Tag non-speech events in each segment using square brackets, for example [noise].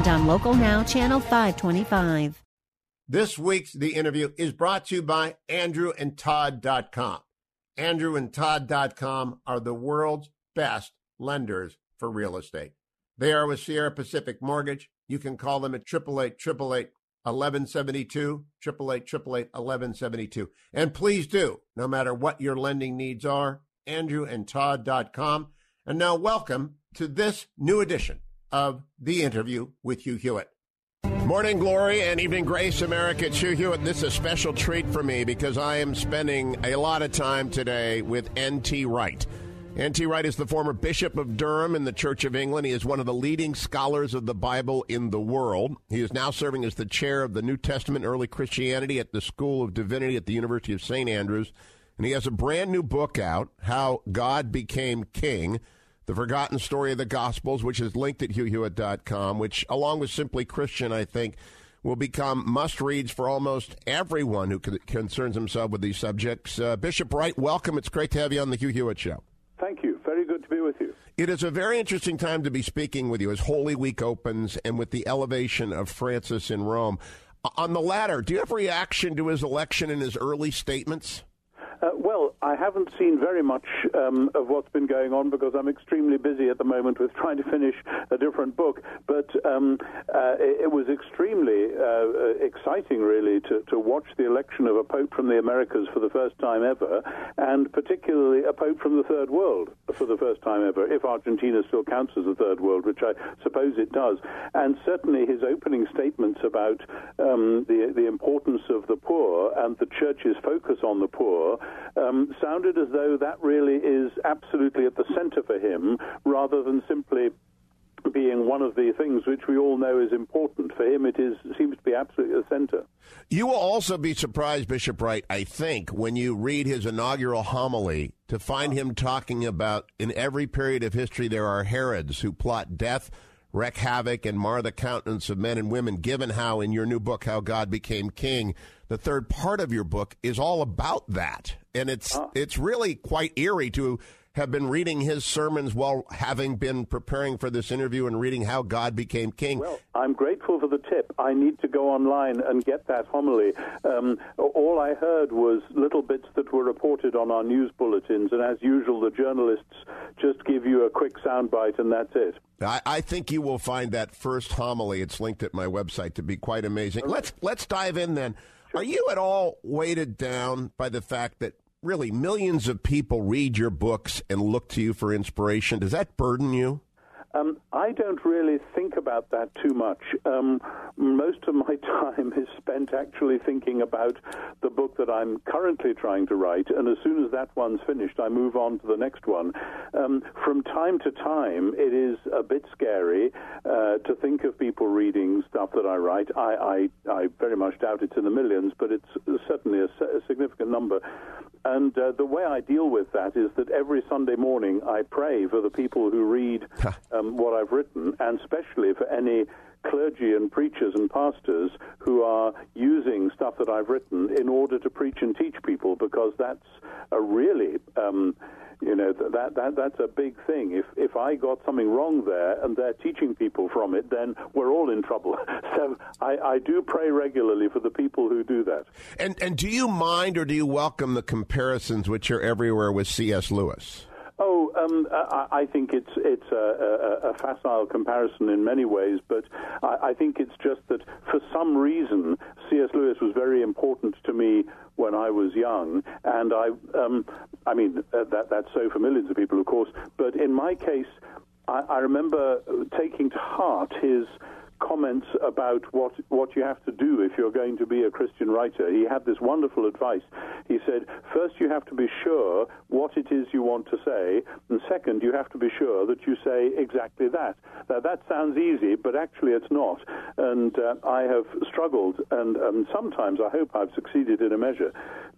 and on Local Now, Channel 525. This week's The Interview is brought to you by AndrewandTodd.com. AndrewandTodd.com are the world's best lenders for real estate. They are with Sierra Pacific Mortgage. You can call them at 888 1172, 888 1172. And please do, no matter what your lending needs are, AndrewandTodd.com. And now, welcome to this new edition of The Interview with Hugh Hewitt. Morning glory and evening grace, America. It's Hugh Hewitt. This is a special treat for me because I am spending a lot of time today with N.T. Wright. N.T. Wright is the former Bishop of Durham in the Church of England. He is one of the leading scholars of the Bible in the world. He is now serving as the chair of the New Testament Early Christianity at the School of Divinity at the University of St. Andrews. And he has a brand new book out, How God Became King the Forgotten Story of the Gospels, which is linked at hughhewitt.com, which, along with Simply Christian, I think, will become must reads for almost everyone who concerns himself with these subjects. Uh, Bishop Wright, welcome. It's great to have you on the Hugh Hewitt Show. Thank you. Very good to be with you. It is a very interesting time to be speaking with you as Holy Week opens and with the elevation of Francis in Rome. On the latter, do you have reaction to his election and his early statements? Uh, well, I haven't seen very much um, of what's been going on because I'm extremely busy at the moment with trying to finish a different book. But um, uh, it, it, was extremely uh, exciting, really, to, to watch the election of a pope from the Americas for the first time ever, and particularly a pope from the third world for the first time ever, if Argentina still counts as a third world, which I suppose it does. And certainly his opening statements about um, the, the importance of the poor and the church's focus on the poor um, sounded as though that really is absolutely at the center for him, rather than simply being one of the things which we all know is important. For him, it is seems to be absolutely the center. You will also be surprised, Bishop Wright, I think, when you read his inaugural homily to find him talking about in every period of history there are Herods who plot death, wreak havoc, and mar the countenance of men and women, given how in your new book, How God Became King, the third part of your book is all about that. And it's uh, it's really quite eerie to have been reading his sermons while having been preparing for this interview and reading how God became king. Well, I'm grateful for the tip. I need to go online and get that homily. Um, all I heard was little bits that were reported on our news bulletins, and as usual, the journalists just give you a quick soundbite, and that's it. I, I, think you will find that first homily. It's linked at my website to be quite amazing. Let's let's dive in then. Are you at all weighted down by the fact that really millions of people read your books and look to you for inspiration? Does that burden you? Um, I don't really think about that too much. Um, most of my [laughs] time is spent actually thinking about the book that I'm currently trying to write, and as soon as that one's finished, I move on to the next one. Um, from time to time, it is a bit scary uh, to think of people reading stuff that I write. I, I, I very much doubt it's in the millions, but it's certainly a, a significant number. And uh, the way I deal with that is that every Sunday morning I pray for the people who read um, what I've written, and especially for any clergy and preachers and pastors who are using stuff that I've written in order to preach and teach people, because that's a really um, you know that that that's a big thing. If if I got something wrong there and they're teaching people from it, then we're all in trouble. [laughs] so I, I do pray regularly for the people who do that. And and do you mind or do you welcome the comparisons which are everywhere with C.S. Lewis? Oh, um, I, I, think it's it's a, a, a, facile comparison in many ways, but I, I, think it's just that for some reason C.S. Lewis was very important to me when I was young, and I, um, I mean uh, that that's so for millions of people, of course. But in my case, I, I remember taking to heart his comments about what what you have to do if you're going to be a Christian writer. He had this wonderful advice. He said, first you have to be sure what it is you want to say, and second you have to be sure that you say exactly that. Now that sounds easy, but actually it's not. And uh, I have struggled, and, and sometimes I hope I've succeeded in a measure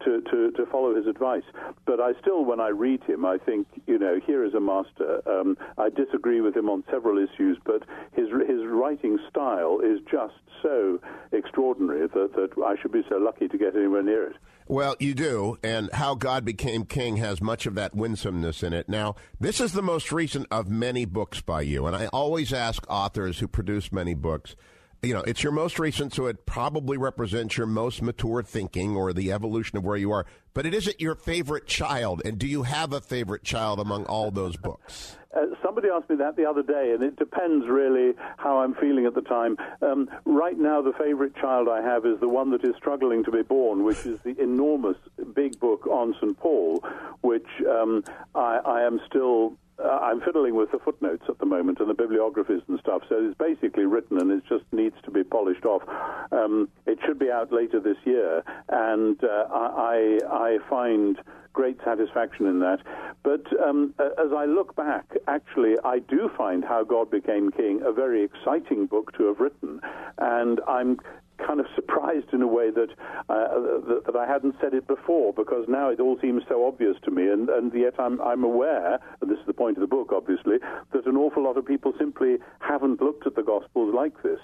to, to, to follow his advice. But I still, when I read him, I think, you know, here is a master. Um, I disagree with him on several issues, but his his writing style is just so extraordinary that, that I should be so lucky to get anywhere near it. Well, you do, and How God Became King has much of that winsomeness in it. Now, this is the most recent of many books by you, and I always ask authors who produce many books you know, it's your most recent, so it probably represents your most mature thinking or the evolution of where you are. But it isn't your favorite child. And do you have a favorite child among all those books? Uh, somebody asked me that the other day, and it depends really how I'm feeling at the time. Um, right now, the favorite child I have is the one that is struggling to be born, which is the enormous big book on St. Paul, which um, I, I am still uh, I'm fiddling with the footnotes at the moment and the bibliographies and stuff. So it's basically written and it just needs to be polished off. Um, it should be out later this year, and uh, I, I find great satisfaction in that. But um, as I look back, actually, I do find How God Became King a very exciting book to have written, and I'm kind of surprised in a way that, uh, that, I hadn't said it before because now it all seems so obvious to me, and, and yet I'm, I'm aware, and this is the point of the book, obviously, that an awful lot of people simply haven't looked at the Gospels like this,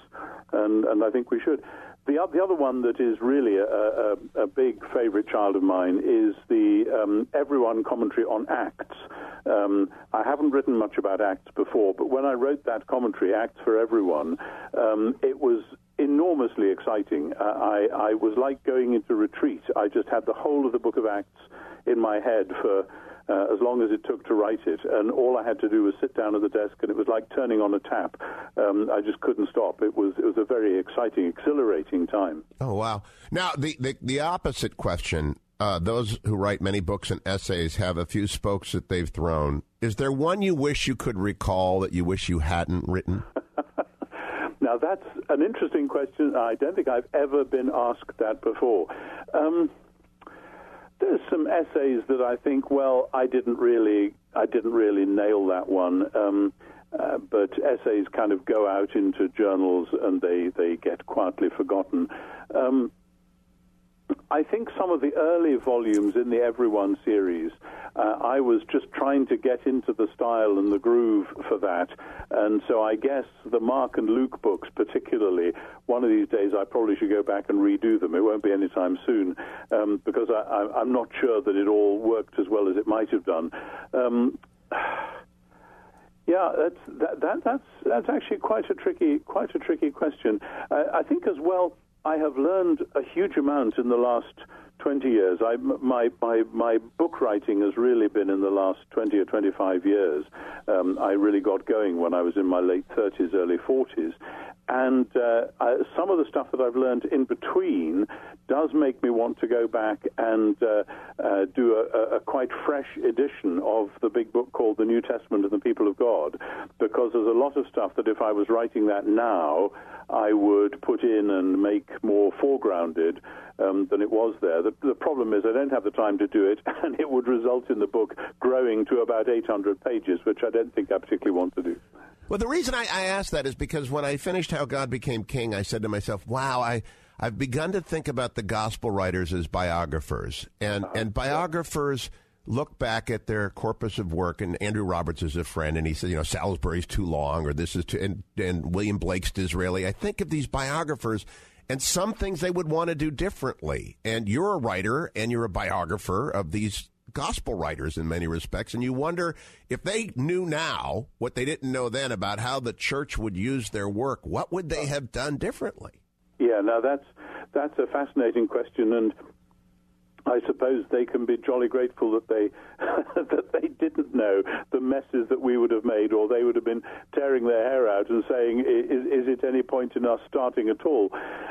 and, and I think we should. The, the other one that is really a, a, a big favourite child of mine is the um, Everyone commentary on Acts. Um, I haven't written much about Acts before, but when I wrote that commentary, Acts for Everyone, um, it was enormously exciting. Uh, I, I was like going into retreat. I just had the whole of the book of Acts in my head for uh, as long as it took to write it. And all I had to do was sit down at the desk, and it was like turning on a tap. Um, I just couldn't stop. It was it was a very exciting, exhilarating time. Oh wow! Now the the, the opposite question. Uh, those who write many books and essays have a few spokes that they've thrown. Is there one you wish you could recall that you wish you hadn't written? [laughs] Now, that's an interesting question. I don't think I've ever been asked that before. Um, there's some essays that I think, well, I didn't really, I didn't really nail that one. Um, uh, but essays kind of go out into journals and they, they get quietly forgotten. Um, I think some of the early volumes in the Everyone series, uh, I was just trying to get into the style and the groove for that. And so I guess the Mark and Luke books, particularly, one of these days I probably should go back and redo them. It won't be anytime soon um, because I, am not sure that it all worked as well as it might have done. Um, [sighs] yeah, that's that, that, that's that's actually quite a tricky quite a tricky question. Uh, I think as well I have learned a huge amount in the last 20 years. I, my, my, my book writing has really been in the last 20 or 25 years. Um, I really got going when I was in my late 30s, early 40s. And uh, I, some of the stuff that I've learned in between does make me want to go back and uh, uh, do a, a, quite fresh edition of the big book called The New Testament and the People of God, because there's a lot of stuff that if I was writing that now, I would put in and make more foregrounded um, than it was there. The, the, problem is I don't have the time to do it, [laughs] and it would result in the book growing to about 800 pages, which I don't think I particularly want to do. Well, the reason I, I asked that is because when I finished How God Became King, I said to myself, wow, I. I've begun to think about the gospel writers as biographers, and uh, and biographers look back at their corpus of work. And Andrew Roberts is a friend, and he said, you know, Salisbury's too long, or this is too, and, and William Blake's Disraeli. I think of these biographers and some things they would want to do differently. And you're a writer and you're a biographer of these gospel writers in many respects. And you wonder if they knew now what they didn't know then about how the church would use their work, what would they have done differently? Yeah, now that's that's a fascinating question, and I suppose they can be jolly grateful that they [laughs] that they didn't know the messes that we would have made, or they would have been tearing their hair out and saying, "Is, is it any point in us starting at all?"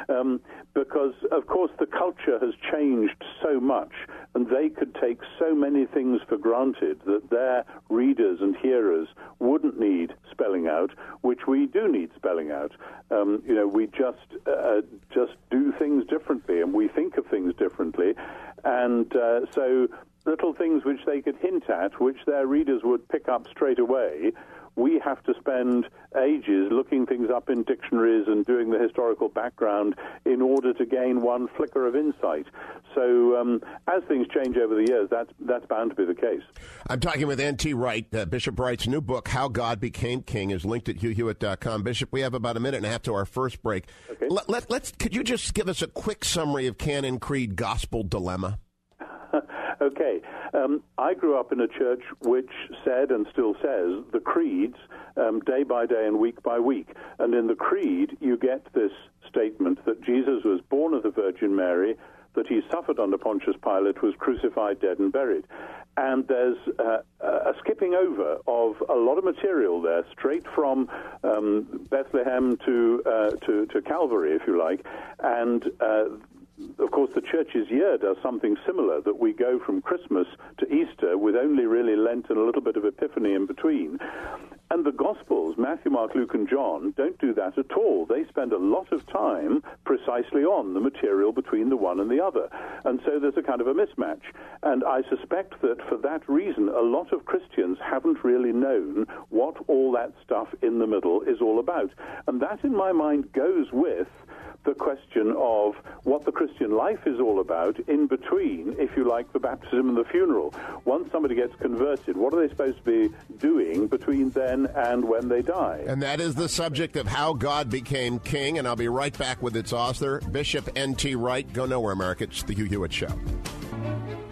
Um, because, of course, the culture has changed so much and they could take so many things for granted that their readers and hearers wouldn't need spelling out, which we do need spelling out. Um, you know, we just uh, just do things differently, and we think of things differently, and uh, so little things which they could hint at, which their readers would pick up straight away we have to spend ages looking things up in dictionaries and doing the historical background in order to gain one flicker of insight. So, um, as things change over the years, that's, that's bound to be the case. I'm talking with N.T. Wright. Uh, Bishop Wright's new book, How God Became King, is linked at hughhewitt.com. Bishop, we have about a minute and a half to our first break. Okay. Let, let, let's, could you just give us a quick summary of Canon Creed Gospel Dilemma? [laughs] okay. Um, I grew up in a church which said and still says the creeds um, day by day and week by week. And in the creed, you get this statement that Jesus was born of the Virgin Mary, that he suffered under Pontius Pilate, was crucified, dead, and buried. And there's uh, a skipping over of a lot of material there, straight from um, Bethlehem to, uh, to, to Calvary, if you like. And uh, of course, the church's year does something similar, that we go from Christmas to Easter with only really Lent and a little bit of Epiphany in between. And the Gospels, Matthew, Mark, Luke, and John, don't do that at all. They spend a lot of time precisely on the material between the one and the other. And so there's a kind of a mismatch. And I suspect that for that reason, a lot of Christians haven't really known what all that stuff in the middle is all about. And that, in my mind, goes with the question of what the Christian life is all about in between, if you like, the baptism and the funeral. Once somebody gets converted, what are they supposed to be doing between then and when they die? And that is the subject of how God became king, and I'll be right back with its author, Bishop N.T. Wright. Go nowhere, America. It's the Hugh Hewitt Show.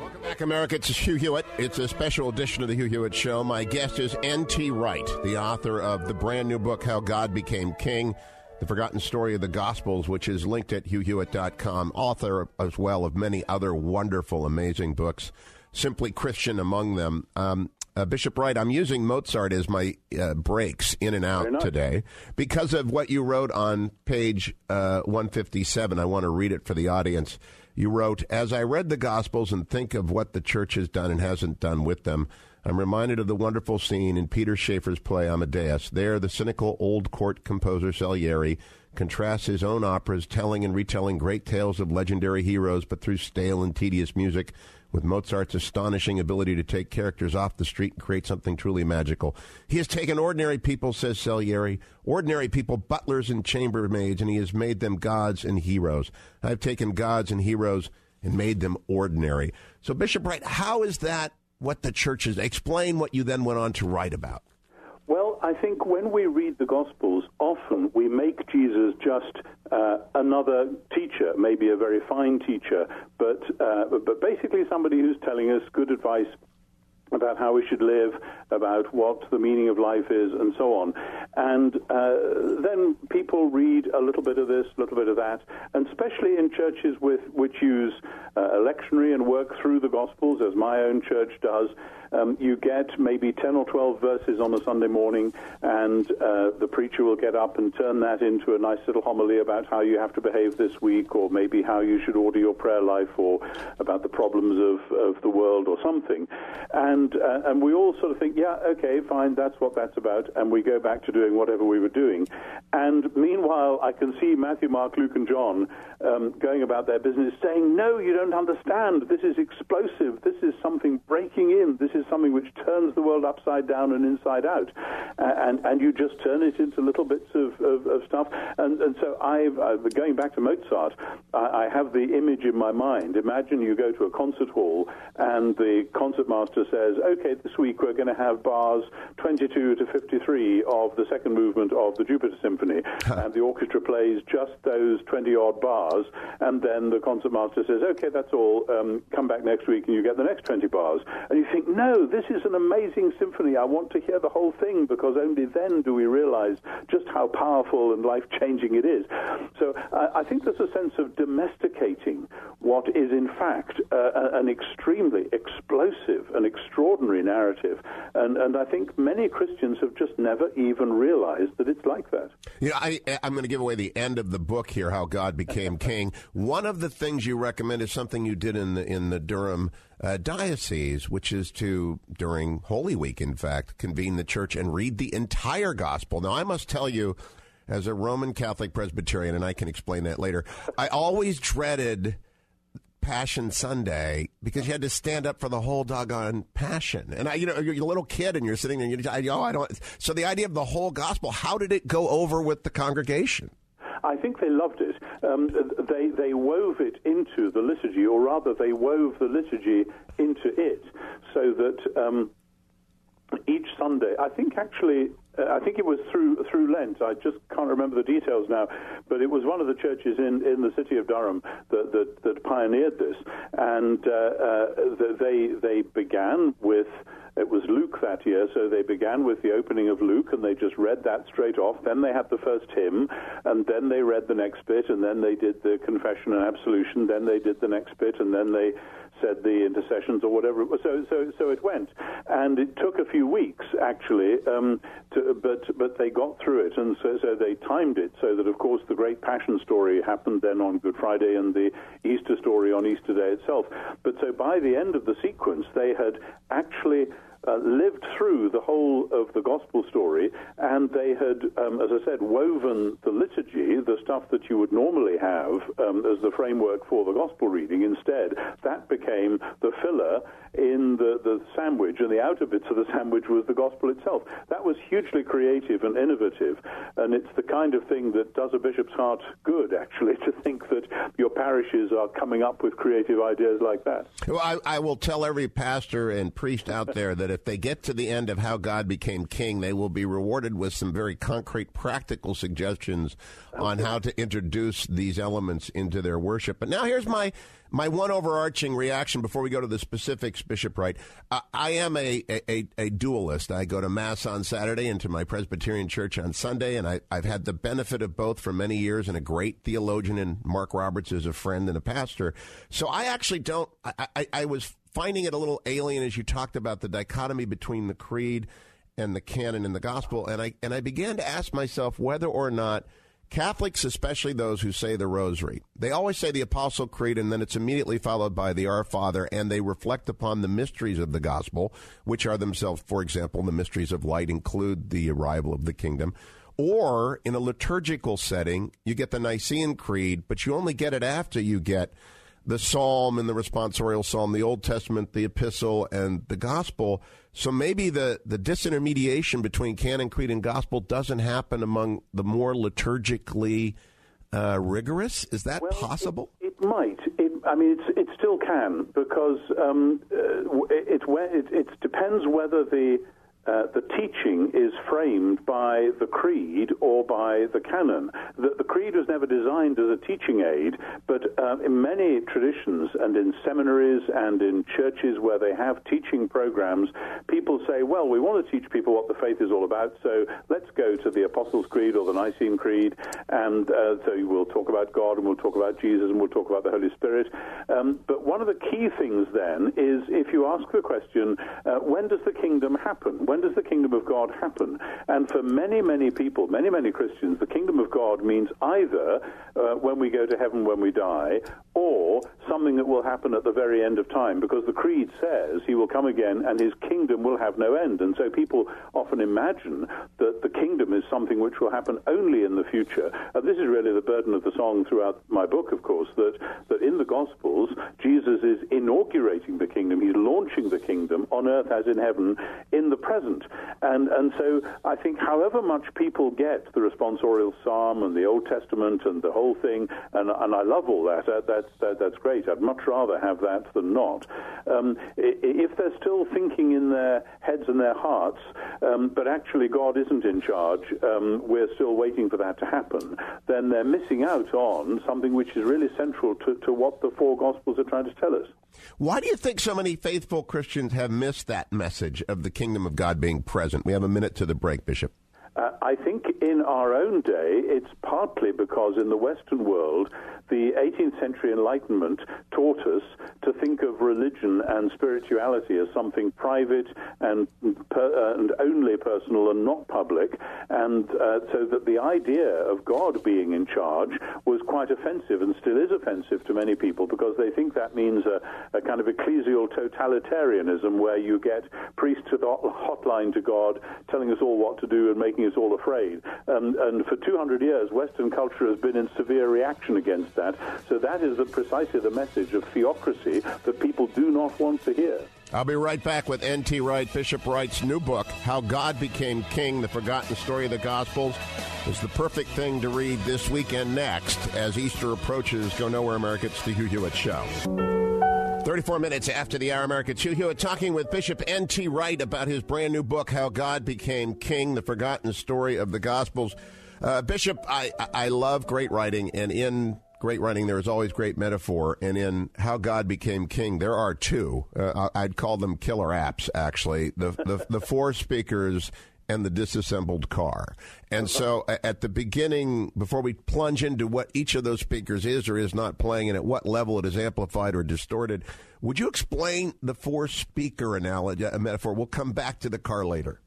Welcome back, America. It's Hugh Hewitt. It's a special edition of the Hugh Hewitt Show. My guest is N.T. Wright, the author of the brand new book, How God Became King. The Forgotten Story of the Gospels, which is linked at hughhewitt.com, author as well of many other wonderful, amazing books, Simply Christian among them. Um, uh, Bishop Wright, I'm using Mozart as my uh, breaks in and out today because of what you wrote on page uh, 157. I want to read it for the audience. You wrote, As I read the Gospels and think of what the church has done and hasn't done with them, I'm reminded of the wonderful scene in Peter Shaffer's play Amadeus. There, the cynical old court composer Salieri contrasts his own operas, telling and retelling great tales of legendary heroes, but through stale and tedious music, with Mozart's astonishing ability to take characters off the street and create something truly magical. He has taken ordinary people, says Salieri, ordinary people, butlers and chambermaids, and he has made them gods and heroes. I've taken gods and heroes and made them ordinary. So, Bishop Wright, how is that what the church is. Explain what you then went on to write about. Well, I think when we read the Gospels, often we make Jesus just uh, another teacher, maybe a very fine teacher, but uh, but basically somebody who's telling us good advice about how we should live, about what the meaning of life is, and so on. And uh, then people read a little bit of this, a little bit of that, and especially in churches with which use uh, lectionary and work through the Gospels, as my own church does, um, you get maybe 10 or 12 verses on a Sunday morning, and uh, the preacher will get up and turn that into a nice little homily about how you have to behave this week, or maybe how you should order your prayer life, or about the problems of, of the world, or something. And, uh, and we all sort of think, yeah, okay, fine, that's what that's about, and we go back to doing whatever we were doing. And meanwhile, I can see Matthew, Mark, Luke, and John um, going about their business saying, no, you don't understand. This is explosive. This is something breaking in. This is something which turns the world upside down and inside out, and and you just turn it into little bits of, of, of stuff. And and so uh, going back to Mozart, I, I have the image in my mind. Imagine you go to a concert hall and the concertmaster says, "Okay, this week we're going to have bars 22 to 53 of the second movement of the Jupiter Symphony," [laughs] and the orchestra plays just those 20 odd bars, and then the concertmaster says, "Okay, that's all. Um, come back next week and you get the next 20 bars." And you think, "No, this is an amazing symphony. I want to hear the whole thing because only then do we realize just how powerful and life changing it is. So I, I think there's a sense of domesticating what is, in fact, uh, an extremely explosive and extraordinary narrative. And, and I think many Christians have just never even realized that it's like that. You know, I, I'm going to give away the end of the book here, How God Became [laughs] King. One of the things you recommend is something you did in the, in the Durham uh, diocese, which is to, during Holy Week, in fact, convene the church and read the entire gospel. Now, I must tell you, as a Roman Catholic Presbyterian, and I can explain that later, I always dreaded Passion Sunday because you had to stand up for the whole doggone passion. And I, you know, you're a little kid and you're sitting there and you're, oh, I don't. So the idea of the whole gospel, how did it go over with the congregation? I think they loved it. Um, they they wove it into the liturgy, or rather, they wove the liturgy into it, so that um, each Sunday, I think actually, uh, I think it was through through Lent. I just can't remember the details now, but it was one of the churches in, in the city of Durham that that, that pioneered this, and uh, uh, they they began with. It was Luke that year, so they began with the opening of Luke, and they just read that straight off. Then they had the first hymn, and then they read the next bit, and then they did the confession and absolution. Then they did the next bit, and then they said the intercessions or whatever it was. So, so, so it went, and it took a few weeks actually, um, to, but but they got through it, and so so they timed it so that of course the great Passion story happened then on Good Friday, and the Easter story on Easter Day itself. But so by the end of the sequence, they had actually uh, lived through the whole of the gospel story, and they had, um, as I said, woven the liturgy, the stuff that you would normally have um, as the framework for the gospel reading. Instead, that became the filler in the, the sandwich, and the outer bits of the sandwich was the gospel itself. That was hugely creative and innovative, and it's the kind of thing that does a bishop's heart good, actually, [laughs] to think that your parishes are coming up with creative ideas like that. Well, I, I will tell every pastor and priest out there that if they get to the end of how God became king, they will be rewarded with some very concrete, practical suggestions on how to introduce these elements into their worship. But now here's my my one overarching reaction before we go to the specifics, Bishop Wright. Uh, I am a, a, a, dualist. I go to Mass on Saturday and to my Presbyterian church on Sunday, and I, have had the benefit of both for many years, and a great theologian and Mark Roberts is a friend and a pastor. So I actually don't, I, I, I was finding it a little alien as you talked about the dichotomy between the creed and the canon and the gospel, and I, and I began to ask myself whether or not – Catholics, especially those who say the Rosary, they always say the Apostle Creed, and then it's immediately followed by the Our Father, and they reflect upon the mysteries of the gospel, which are themselves, for example, the mysteries of light include the arrival of the kingdom. Or in a liturgical setting, you get the Nicene Creed, but you only get it after you get the psalm and the responsorial psalm, the Old Testament, the epistle, and the gospel. So maybe the, the disintermediation between canon, creed, and gospel doesn't happen among the more liturgically uh, rigorous. Is that well, possible? It, it might. It, I mean, it still can because um, uh, it, it, it depends whether the uh, the teaching is framed by the creed or by the canon. The, the creed was never designed as a teaching aid, but uh, in many traditions and in seminaries and in churches where they have teaching programs, people say, well, we want to teach people what the faith is all about, so let's go to the Apostles' Creed or the Nicene Creed, and uh, so we'll talk about God and we'll talk about Jesus and we'll talk about the Holy Spirit. Um, but one of the key things then is if you ask the question, uh, when does the kingdom happen? When when does the kingdom of God happen? And for many, many people, many, many Christians, the kingdom of God means either uh, when we go to heaven when we die, or something that will happen at the very end of time, because the creed says he will come again and his kingdom will have no end. And so people often imagine that the kingdom is something which will happen only in the future. And this is really the burden of the song throughout my book, of course, that, that in the Gospels, Jesus is inaugurating the kingdom. He's launching the kingdom on earth as in heaven in the present. And, and so I think however much people get the responsorial psalm and the Old Testament and the whole thing, and, and I love all that, that's, that, that's great. I'd much rather have that than not. Um, if they're still thinking in their heads and their hearts, um, but actually God isn't in charge, um, we're still waiting for that to happen, then they're missing out on something which is really central to, to what the four Gospels are trying to tell us. Why do you think so many faithful Christians have missed that message of the kingdom of God being present? We have a minute to the break, Bishop. Uh, I think in our own day, it's partly because in the Western world, the 18th century Enlightenment taught us to think of religion and spirituality as something private and, per, uh, and only personal and not public, and uh, so that the idea of God being in charge was quite offensive and still is offensive to many people because they think that means a, a kind of ecclesial totalitarianism where you get priests to the hotline to God telling us all what to do and making us all afraid. And for 200 years, Western culture has been in severe reaction against that. So that is the, precisely the message of theocracy that people do not want to hear. I'll be right back with N.T. Wright, Bishop Wright's new book, How God Became King, The Forgotten Story of the Gospels. It's the perfect thing to read this weekend next as Easter approaches. Go Nowhere America. It's the Hugh Hewitt Show. 34 minutes after the hour, America. Hugh Hewitt talking with Bishop N.T. Wright about his brand new book, How God Became King, The Forgotten Story of the Gospels. Uh, Bishop, I, I love great writing, and in great writing, there is always great metaphor. And in How God Became King, there are two. Uh, I'd call them killer apps, actually. The, the, the four speakers and the disassembled car. And so at the beginning, before we plunge into what each of those speakers is or is not playing and at what level it is amplified or distorted, would you explain the four speaker analogy, a metaphor? We'll come back to the car later.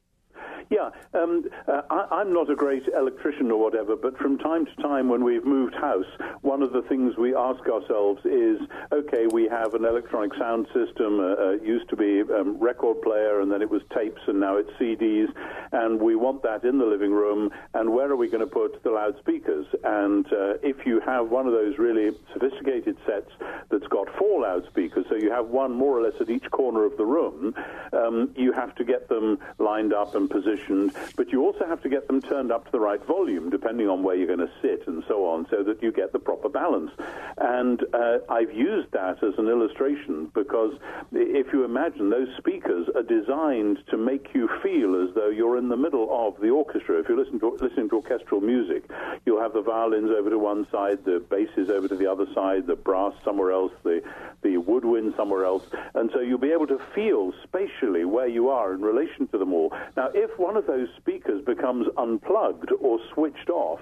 Yeah, um, uh, I, am not a great electrician or whatever, but from time to time when we've moved house, one of the things we ask ourselves is, okay, we have an electronic sound system. Uh, uh, used to be um, record player, and then it was tapes, and now it's CDs, and we want that in the living room. And where are we going to put the loudspeakers? And uh, if you have one of those really sophisticated sets that's got four loudspeakers, so you have one more or less at each corner of the room, um, you have to get them lined up and positioned positioned, but you also have to get them turned up to the right volume, depending on where you're going to sit and so on, so that you get the proper balance. And uh, I've used that as an illustration because if you imagine those speakers are designed to make you feel as though you're in the middle of the orchestra. If you listen to listening to orchestral music, you'll have the violins over to one side, the basses over to the other side, the brass somewhere else, the the woodwind somewhere else, and so you'll be able to feel spatially where you are in relation to them all. Now, if one one of those speakers becomes unplugged or switched off,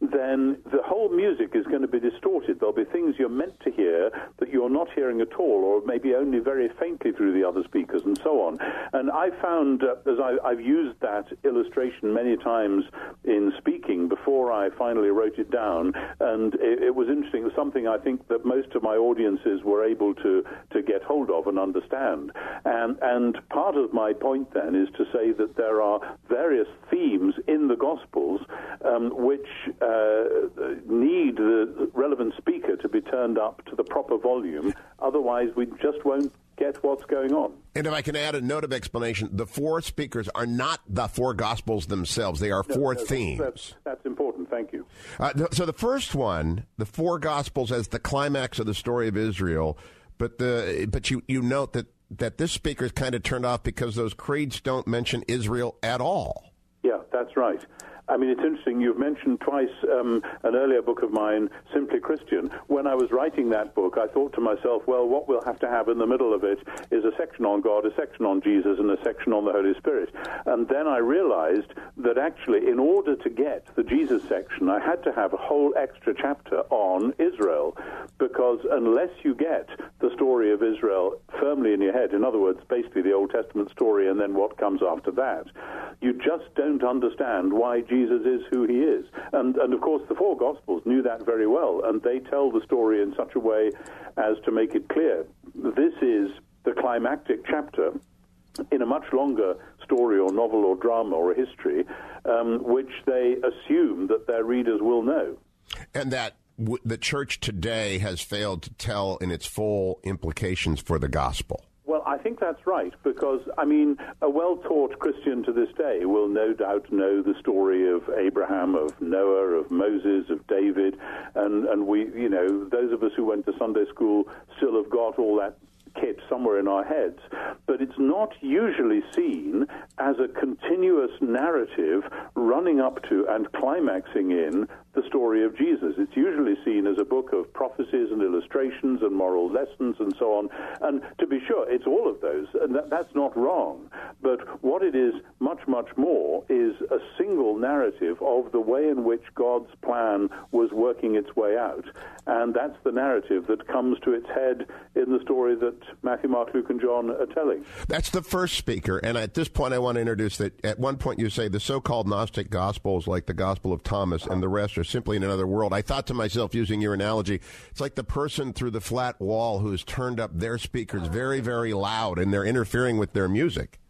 then the whole music is going to be distorted. There'll be things you're meant to hear that you're not hearing at all, or maybe only very faintly through the other speakers, and so on. And I found, uh, as I, have used that illustration many times in speaking before I finally wrote it down, and it, it was interesting. Something I think that most of my audiences were able to, to get hold of and understand. And, and part of my point then is to say that there are various themes in the Gospels um, which uh, need the relevant speaker to be turned up to the proper volume. Otherwise, we just won't get what's going on. And if I can add a note of explanation, the four speakers are not the four Gospels themselves. They are no, four no, themes. That's, that's, important. Thank you. Uh, so the first one, the four Gospels as the climax of the story of Israel, but the but you, you note that that this speaker is kind of turned off because those creeds don't mention Israel at all. Yeah, that's right. I mean, it's interesting. You've mentioned twice um, an earlier book of mine, Simply Christian. When I was writing that book, I thought to myself, well, what we'll have to have in the middle of it is a section on God, a section on Jesus, and a section on the Holy Spirit. And then I realized that actually, in order to get the Jesus section, I had to have a whole extra chapter on Israel, because unless you get the story of Israel firmly in your head, in other words, basically the Old Testament story and then what comes after that, you just don't understand why Jesus is who he is. And, and of course, the four Gospels knew that very well, and they tell the story in such a way as to make it clear. This is the climactic chapter in a much longer story or novel or drama or history, um, which they assume that their readers will know. And that w- the church today has failed to tell in its full implications for the gospel. Well, I think that's right because, I mean, a well taught Christian to this day will no doubt know the story of Abraham, of Noah, of Moses, of David, and, and we, you know, those of us who went to Sunday school still have got all that kit somewhere in our heads, but it's not usually seen as a continuous narrative running up to and climaxing in the story of Jesus. It's usually seen as a book of prophecies and illustrations and moral lessons and so on. And to be sure, it's all of those, and that, that's not wrong. But what it is much, much more is a single narrative of the way in which God's plan was working its way out. And that's the narrative that comes to its head in the story that Matthew, Mark, Luke, and John are telling. That's the first speaker. And at this point, I want to introduce that at one point you say the so called Gnostic Gospels, like the Gospel of Thomas and the rest, are simply in another world. I thought to myself, using your analogy, it's like the person through the flat wall who's turned up their speakers very, very loud and they're interfering with their music.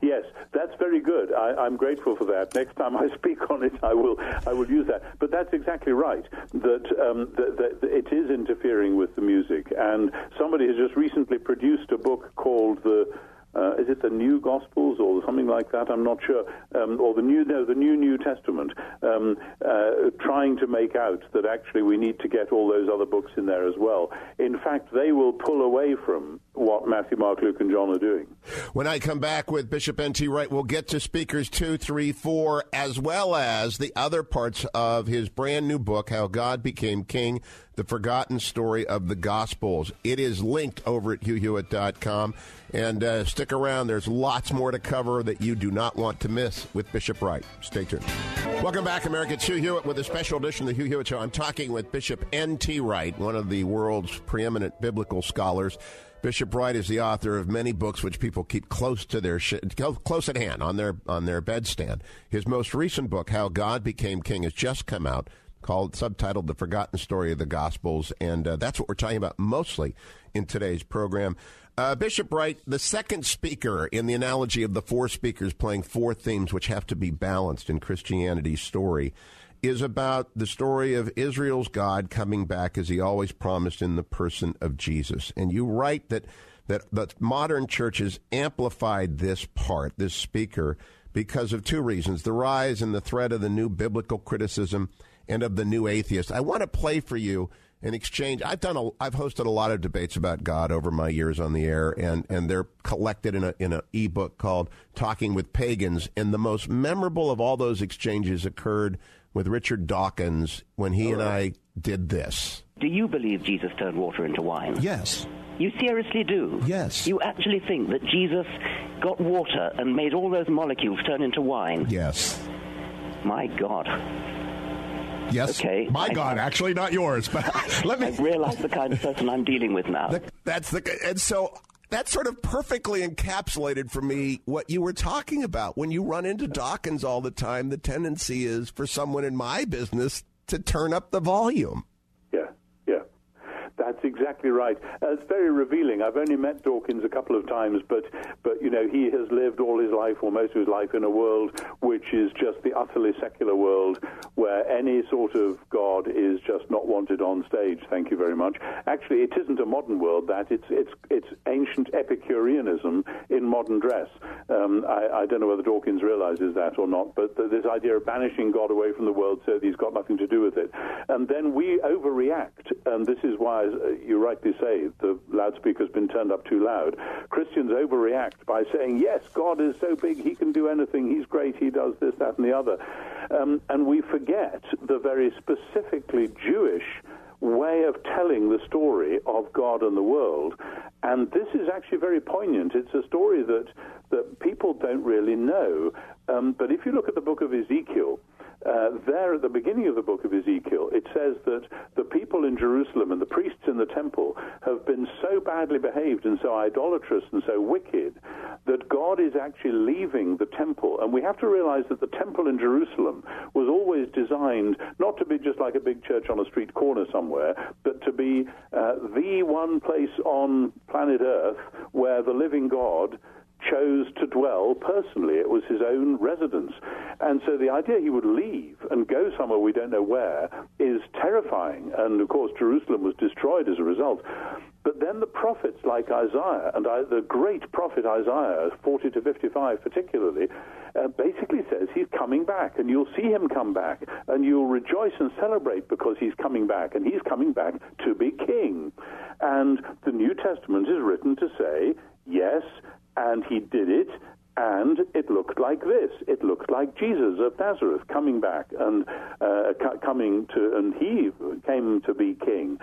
Yes, that's very good. I, am grateful for that. Next time I [laughs] speak on it, I will I will use that. But that's exactly right. That, um, that, that it is interfering with the music, and somebody has just recently produced a book called the uh, is it the New Gospels or something like that? I'm not sure. Um, or the new no, the New New Testament. Um, uh, trying to make out that actually we need to get all those other books in there as well. In fact, they will pull away from what Matthew, Mark, Luke, and John are doing. When I come back with Bishop N.T. Wright, we'll get to speakers two, three, four, as well as the other parts of his brand new book, How God Became King The Forgotten Story of the Gospels. It is linked over at hughhewitt.com. And uh, stick around, there's lots more to cover that you do not want to miss with Bishop Wright. Stay tuned. Welcome back, America. It's Hugh Hewitt with a special edition of the Hugh Hewitt Show. I'm talking with Bishop N.T. Wright, one of the world's preeminent biblical scholars. Bishop Wright is the author of many books which people keep close to their sh- close at hand on their on their bedstand. His most recent book, How God Became King, has just come out, called subtitled "The Forgotten Story of the Gospels," and uh, that's what we're talking about mostly in today's program. Uh, Bishop Wright, the second speaker in the analogy of the four speakers playing four themes which have to be balanced in Christianity's story is about the story of Israel's God coming back as he always promised in the person of Jesus. And you write that that the modern churches amplified this part, this speaker, because of two reasons the rise and the threat of the new biblical criticism and of the new atheist. I want to play for you an exchange. I've done a, I've hosted a lot of debates about God over my years on the air, and, and they're collected in a in an ebook called "Talking with Pagans." And the most memorable of all those exchanges occurred with Richard Dawkins when he and I did this. Do you believe Jesus turned water into wine? Yes. You seriously do? Yes. You actually think that Jesus got water and made all those molecules turn into wine? Yes. My God. Yes. Okay. My I, God, actually not yours, but [laughs] let me. I realize the kind of person I'm dealing with now. That's the and so that sort of perfectly encapsulated for me what you were talking about. When you run into Dawkins all the time, the tendency is for someone in my business to turn up the volume. Exactly right. Uh, it's very revealing. I've only met Dawkins a couple of times, but but you know he has lived all his life or most of his life in a world which is just the utterly secular world, where any sort of God is just not wanted on stage. Thank you very much. Actually, it isn't a modern world. That it's it's it's ancient Epicureanism in modern dress. Um, I, I, don't know whether Dawkins realizes that or not, but this idea of banishing God away from the world so that he's got nothing to do with it, and then we overreact, and this is why uh, you rightly say, the loudspeaker's been turned up too loud. Christians overreact by saying, yes, God is so big, he can do anything, he's great, he does this, that, and the other. Um, and we forget the very specifically Jewish way of telling the story of God and the world. And this is actually very poignant. It's a story that, that people don't really know. Um, but if you look at the book of Ezekiel, uh, there at the beginning of the book of Ezekiel, it says that the people in Jerusalem and the priests in the temple have been so badly behaved and so idolatrous and so wicked that God is actually leaving the temple. And we have to realize that the temple in Jerusalem was always designed not to be just like a big church on a street corner somewhere, but to be uh, the one place on planet Earth where the living God chose to dwell personally. It was his own residence. And so the idea he would leave and go somewhere we don't know where is terrifying. And of course, Jerusalem was destroyed as a result. But then the prophets like Isaiah, and I, the great prophet Isaiah, 40 to 55 particularly, uh, basically says he's coming back, and you'll see him come back, and you'll rejoice and celebrate because he's coming back, and he's coming back to be king. And the New Testament is written to say, yes, and he did it, and it looked like this. It looked like Jesus of Nazareth coming back and uh, coming to, and he came to be king.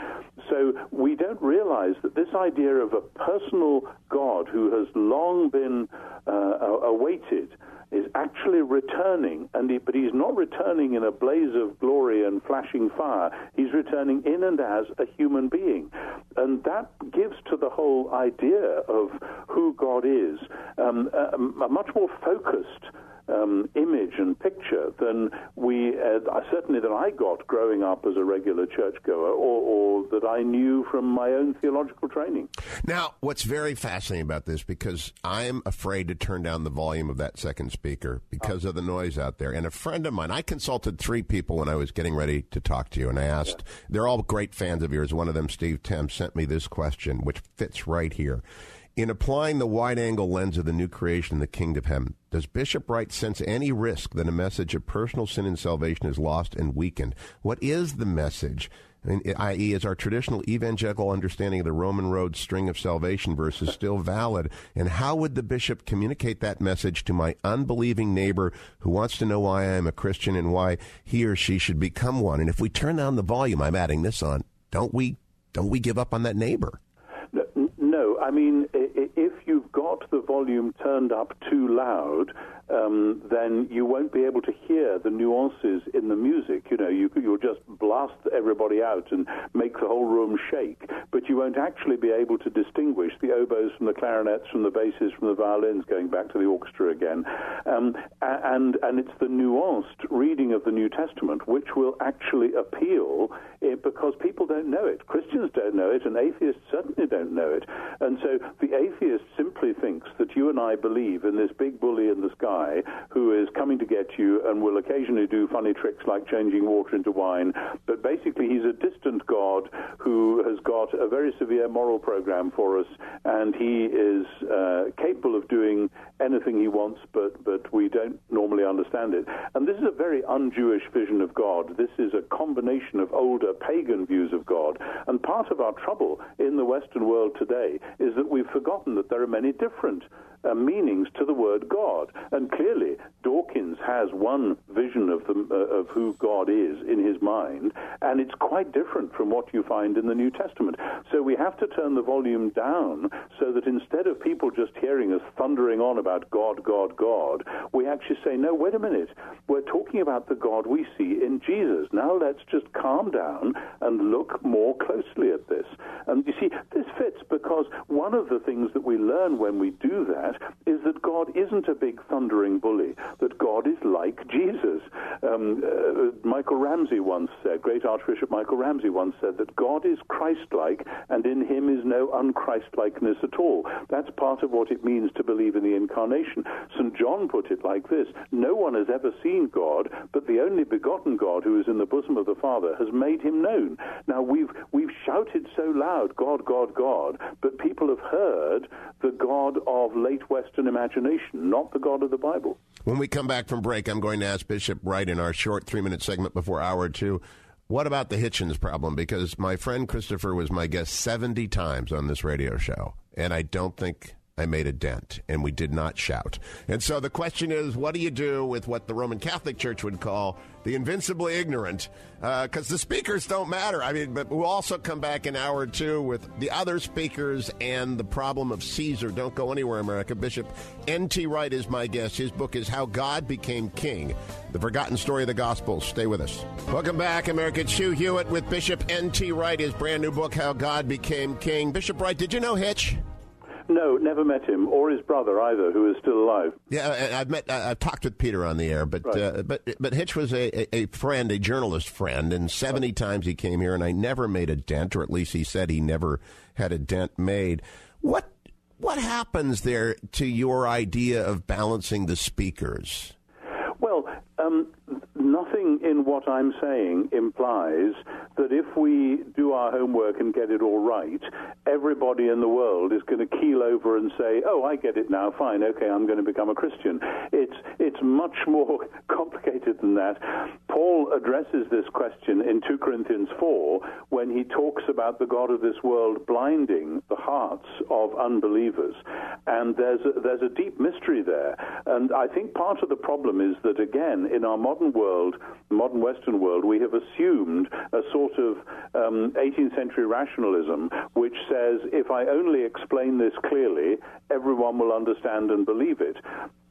So we don't realize that this idea of a personal God who has long been uh, awaited is actually returning, and he, but he's not returning in a blaze of glory and flashing fire. He's returning in and as a human being, and that gives to the whole idea of who God is um, a, a much more focused um, image and picture than we uh, certainly that I got growing up as a regular churchgoer, or, or that I knew from my own theological training. Now, what's very fascinating about this, because I'm afraid to turn down the volume of that second speaker because of the noise out there. And a friend of mine, I consulted three people when I was getting ready to talk to you, and I asked, yeah. they're all great fans of yours. One of them, Steve Tem, sent me this question, which fits right here. In applying the wide angle lens of the new creation in the kingdom of heaven, does Bishop Wright sense any risk that a message of personal sin and salvation is lost and weakened? What is the message? I.e., is our traditional evangelical understanding of the Roman road string of salvation verses still valid? And how would the bishop communicate that message to my unbelieving neighbor who wants to know why I am a Christian and why he or she should become one? And if we turn down the volume, I'm adding this on, don't we, don't we give up on that neighbor? No, I mean, if you've got the volume turned up too loud, um, then you won't be able to hear the nuances in the music. You know, you, you'll just blast everybody out and make the whole room shake, but you won't actually be able to distinguish the oboes from the clarinets, from the basses, from the violins, going back to the orchestra again. Um, and, and it's the nuanced reading of the New Testament which will actually appeal eh, because people don't know it. Christians don't know it, and atheists certainly don't know it. And so the atheist simply thinks that you and I believe in this big bully in the sky who is coming to get you and will occasionally do funny tricks like changing water into wine. But basically, he's a distant god who has got a very severe moral program for us, and he is uh, capable of doing anything he wants, but, but we don't normally understand it. And this is a very un Jewish vision of God. This is a combination of older pagan views of God. And part of our trouble in the Western world today is that we've forgotten that there are many different uh, meanings to the word God. And clearly, Dawkins has one vision of, the, uh, of who God is in his mind, and it's quite different from what you find in the New Testament. So we have to turn the volume down so that instead of people just hearing us thundering on about God, God, God, we actually say, no, wait a minute. We're talking about the God we see in Jesus. Now let's just calm down and look more closely at this. And you see, this fits because one of the things that we learn when we do that that is that God isn't a big thundering bully, that God is like Jesus. Um, uh, Michael Ramsey once said, great Archbishop Michael Ramsey once said, that God is Christ like and in him is no unChristlikeness at all. That's part of what it means to believe in the incarnation. St. John put it like this No one has ever seen God, but the only begotten God who is in the bosom of the Father has made him known. Now, we've, we've shouted so loud, God, God, God, but people have heard the God of late great Western imagination, not the God of the Bible. When we come back from break, I'm going to ask Bishop Wright in our short three minute segment before hour two. What about the Hitchens problem? Because my friend Christopher was my guest 70 times on this radio show, and I don't think I made a dent, and we did not shout. And so the question is, what do you do with what the Roman Catholic Church would call the invincibly ignorant? Because uh, the speakers don't matter. I mean, but we'll also come back in hour two with the other speakers and the problem of Caesar. Don't go anywhere, America. Bishop N.T. Wright is my guest. His book is How God Became King, the forgotten story of the gospel. Stay with us. Welcome back, America. It's Hugh Hewitt with Bishop N.T. Wright, his brand new book, How God Became King. Bishop Wright, did you know Hitch? No, never met him or his brother either, who is still alive. Yeah, I've met, I've talked with Peter on the air, but right. uh, but but Hitch was a, a friend, a journalist friend, and seventy right. times he came here, and I never made a dent, or at least he said he never had a dent made. What what happens there to your idea of balancing the speakers? Well, um, in what I'm saying implies that if we do our homework and get it all right, everybody in the world is going to keel over and say, "Oh, I get it now. Fine. Okay, I'm going to become a Christian." It's it's much more [laughs] complicated than that. Paul addresses this question in 2 Corinthians 4 when he talks about the God of this world blinding the hearts of unbelievers. And there's a, there's a deep mystery there. And I think part of the problem is that, again, in our modern world, modern Western world, we have assumed a sort of um, 18th century rationalism which says if I only explain this clearly, everyone will understand and believe it.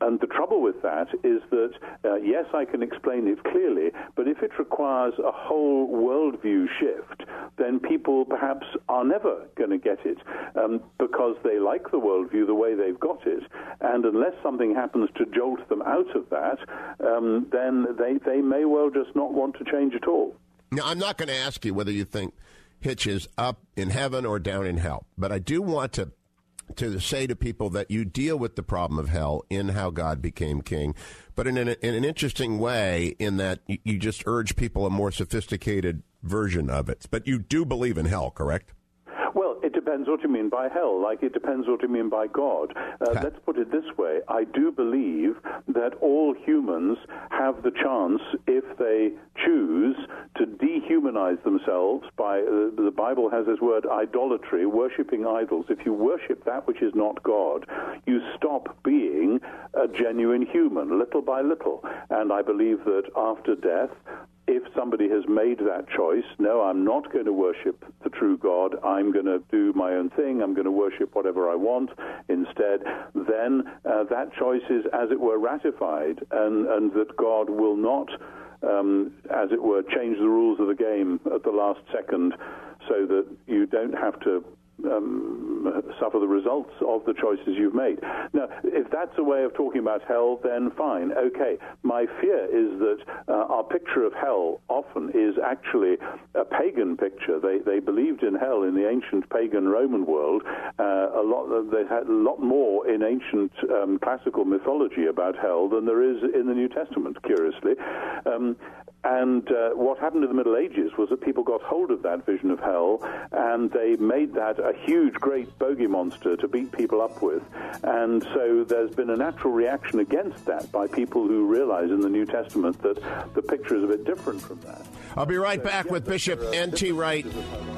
And the trouble with that is that, uh, yes, I can explain it clearly, but if it requires a whole worldview shift, then people perhaps are never going to get it um, because they like the worldview the way they've got it. And unless something happens to jolt them out of that, um, then they, they may well just not want to change at all. Now, I'm not going to ask you whether you think Hitch is up in heaven or down in hell, but I do want to to say to people that you deal with the problem of hell in how God became king, but in an, in an interesting way, in that you just urge people a more sophisticated version of it. But you do believe in hell, correct? Depends what you mean by hell, like it depends what you mean by God. Uh, okay. Let's put it this way I do believe that all humans have the chance, if they choose, to dehumanize themselves by, uh, the Bible has this word idolatry, worshipping idols. If you worship that which is not God, you stop being a genuine human, little by little. And I believe that after death, if somebody has made that choice, no, I'm not going to worship the true God, I'm going to do my own thing, I'm going to worship whatever I want instead, then uh, that choice is, as it were, ratified, and, and that God will not, um, as it were, change the rules of the game at the last second so that you don't have to um, suffer the results of the choices you've made. Now, if that's a way of talking about hell, then fine, okay. My fear is that uh, our picture of hell often is actually a pagan picture. They they believed in hell in the ancient pagan Roman world. Uh, a lot they had a lot more in ancient um, classical mythology about hell than there is in the New Testament. Curiously. Um, and uh, what happened in the Middle Ages was that people got hold of that vision of hell and they made that a huge, great bogey monster to beat people up with. And so there's been a natural reaction against that by people who realize in the New Testament that the picture is a bit different from that. I'll be right so, back yeah, with Bishop N.T. Wright.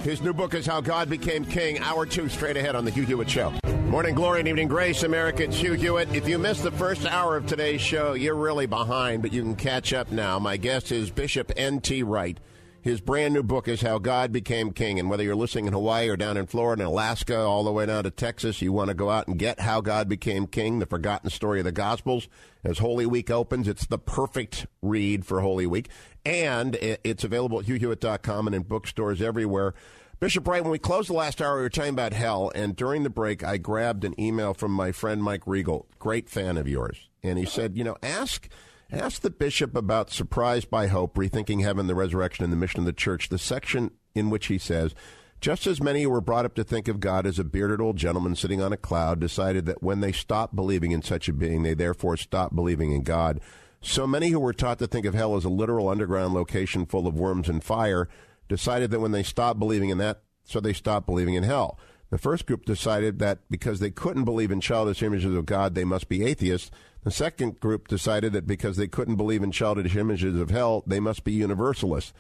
His new book is How God Became King. Hour two straight ahead on The Hugh Hewitt Show. Morning glory and evening grace, America. It's Hugh Hewitt. If you missed the first hour of today's show, you're really behind, but you can catch up now. My guest is Bishop N.T. Wright. His brand new book is How God Became King. And whether you're listening in Hawaii or down in Florida and Alaska, all the way down to Texas, you want to go out and get How God Became King, the forgotten story of the Gospels. As Holy Week opens, it's the perfect read for Holy Week. And it's available at hughhewitt.com and in bookstores everywhere. Bishop Wright, when we closed the last hour, we were talking about hell, and during the break, I grabbed an email from my friend Mike Regal, great fan of yours, and he said, you know, ask ask the bishop about surprised by hope, rethinking heaven, the resurrection, and the mission of the church. The section in which he says. Just as many who were brought up to think of God as a bearded old gentleman sitting on a cloud decided that when they stopped believing in such a being, they therefore stopped believing in God. So many who were taught to think of hell as a literal underground location full of worms and fire decided that when they stopped believing in that, so they stopped believing in hell. The first group decided that because they couldn't believe in childish images of God, they must be atheists. The second group decided that because they couldn't believe in childish images of hell, they must be universalists.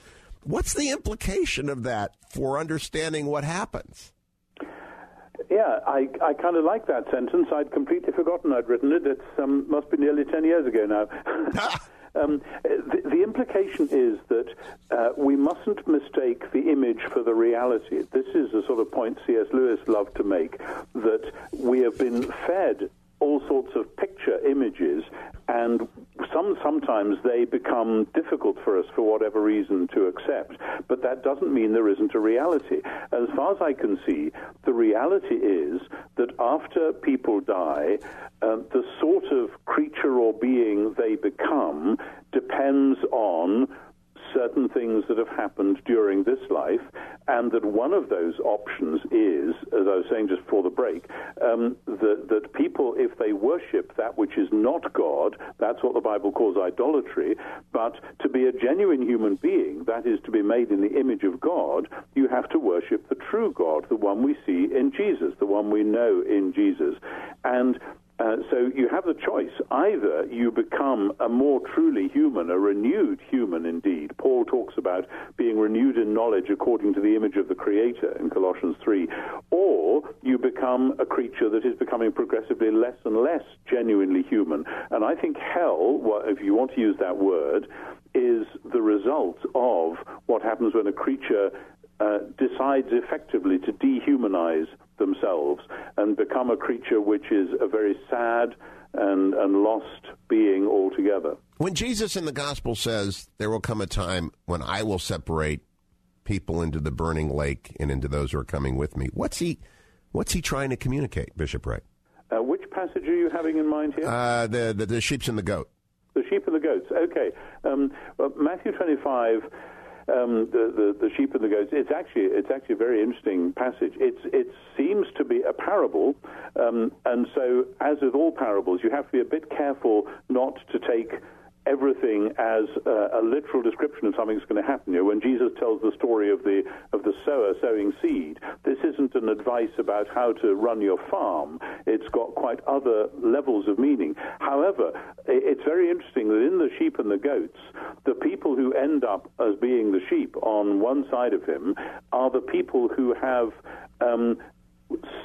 What's the implication of that for understanding what happens? Yeah, I, I kind of like that sentence. I'd completely forgotten I'd written it. It um, must be nearly 10 years ago now. [laughs] [laughs] Um, the, the, implication is that uh, we mustn't mistake the image for the reality. This is the sort of point C.S. Lewis loved to make that we have been fed all sorts of picture images, and some sometimes they become difficult for us for whatever reason to accept. But that doesn't mean there isn't a reality. As far as I can see, the reality is that after people die, uh, the sort of creature or being they become depends on certain things that have happened during this life, and that one of those options is, as I was saying just before the break, um, that, that people, if they worship that which is not God, that's what the Bible calls idolatry, but to be a genuine human being, that is to be made in the image of God, you have to worship the true God, the one we see in Jesus, the one we know in Jesus. And Uh, so you have the choice. Either you become a more truly human, a renewed human indeed. Paul talks about being renewed in knowledge according to the image of the Creator in Colossians 3, or you become a creature that is becoming progressively less and less genuinely human. And I think hell, if you want to use that word, is the result of what happens when a creature uh, decides effectively to dehumanize themselves and become a creature which is a very sad and, and lost being altogether. When Jesus in the gospel says, There will come a time when I will separate people into the burning lake and into those who are coming with me, what's he, what's he trying to communicate, Bishop Wright? Uh, which passage are you having in mind here? Uh, the, the, the sheep and the goat. The sheep and the goats. Okay. Um, well, Matthew 25 um, the, the, the sheep and the goats. It's actually it's actually a very interesting passage. It's it seems to be a parable, um, and so as with all parables, you have to be a bit careful not to take everything as a, a, literal description of something that's going to happen. You know, when Jesus tells the story of the of the sower sowing seed, this isn't an advice about how to run your farm. It's got quite other levels of meaning. However, it's very interesting that in the sheep and the goats, the people who end up as being the sheep on one side of him are the people who have um,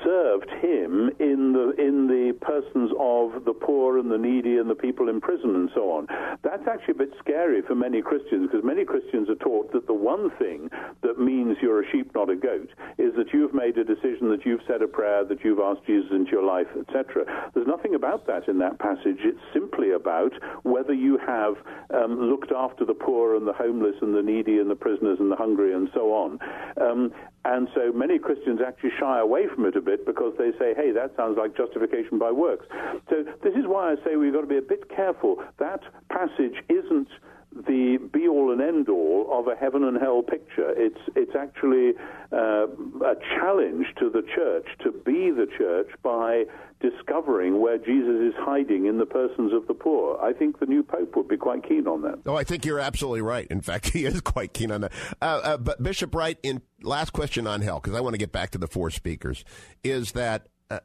served him in the in the persons of the poor and the needy and the people in prison and so on. That's actually a bit scary for many Christians because many Christians are taught that the one thing that means you're a sheep, not a goat, is that you've made a decision, that you've said a prayer, that you've asked Jesus into your life, etc. There's nothing about that in that passage. It's simply about whether you have um, looked after the poor and the homeless and the needy and the prisoners and the hungry and so on. Um, and so many Christians actually shy away from it a bit because they say, hey, that sounds like justification by works. So this is why I say we've got to be a bit careful. That passage isn't the be all and end all of a heaven and hell picture. It's it's actually uh, a challenge to the church to be the church by discovering where Jesus is hiding in the persons of the poor. I think the new pope would be quite keen on that. Oh, I think you're absolutely right. In fact, [laughs] he is quite keen on that. Uh, uh, but Bishop Wright, in last question on hell, because I want to get back to the four speakers, is that uh,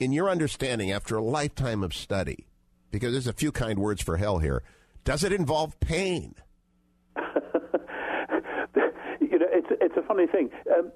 in your understanding, after a lifetime of study, because there's a few kind words for hell here does it involve pain? [laughs] you know, it's it's a funny thing. Um,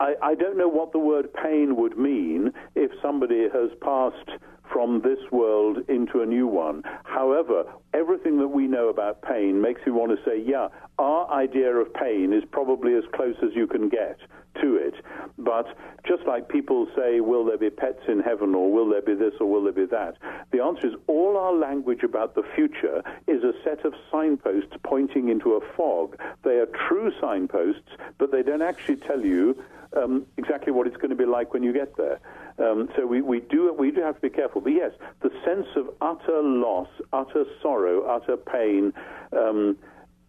I, I don't know what the word pain would mean if somebody has passed from this world into a new one. However, everything that we know about pain makes me want to say, yeah, our idea of pain is probably as close as you can get to it. But just like people say, will there be pets in heaven, or will there be this, or will there be that? The answer is all our language about the future is a set of signposts pointing into a fog. They are true signposts, but they don't actually tell you um, exactly what it's going to be like when you get there. Um, so we, we do we do have to be careful. But yes, the sense of utter loss, utter sorrow, utter pain. Um,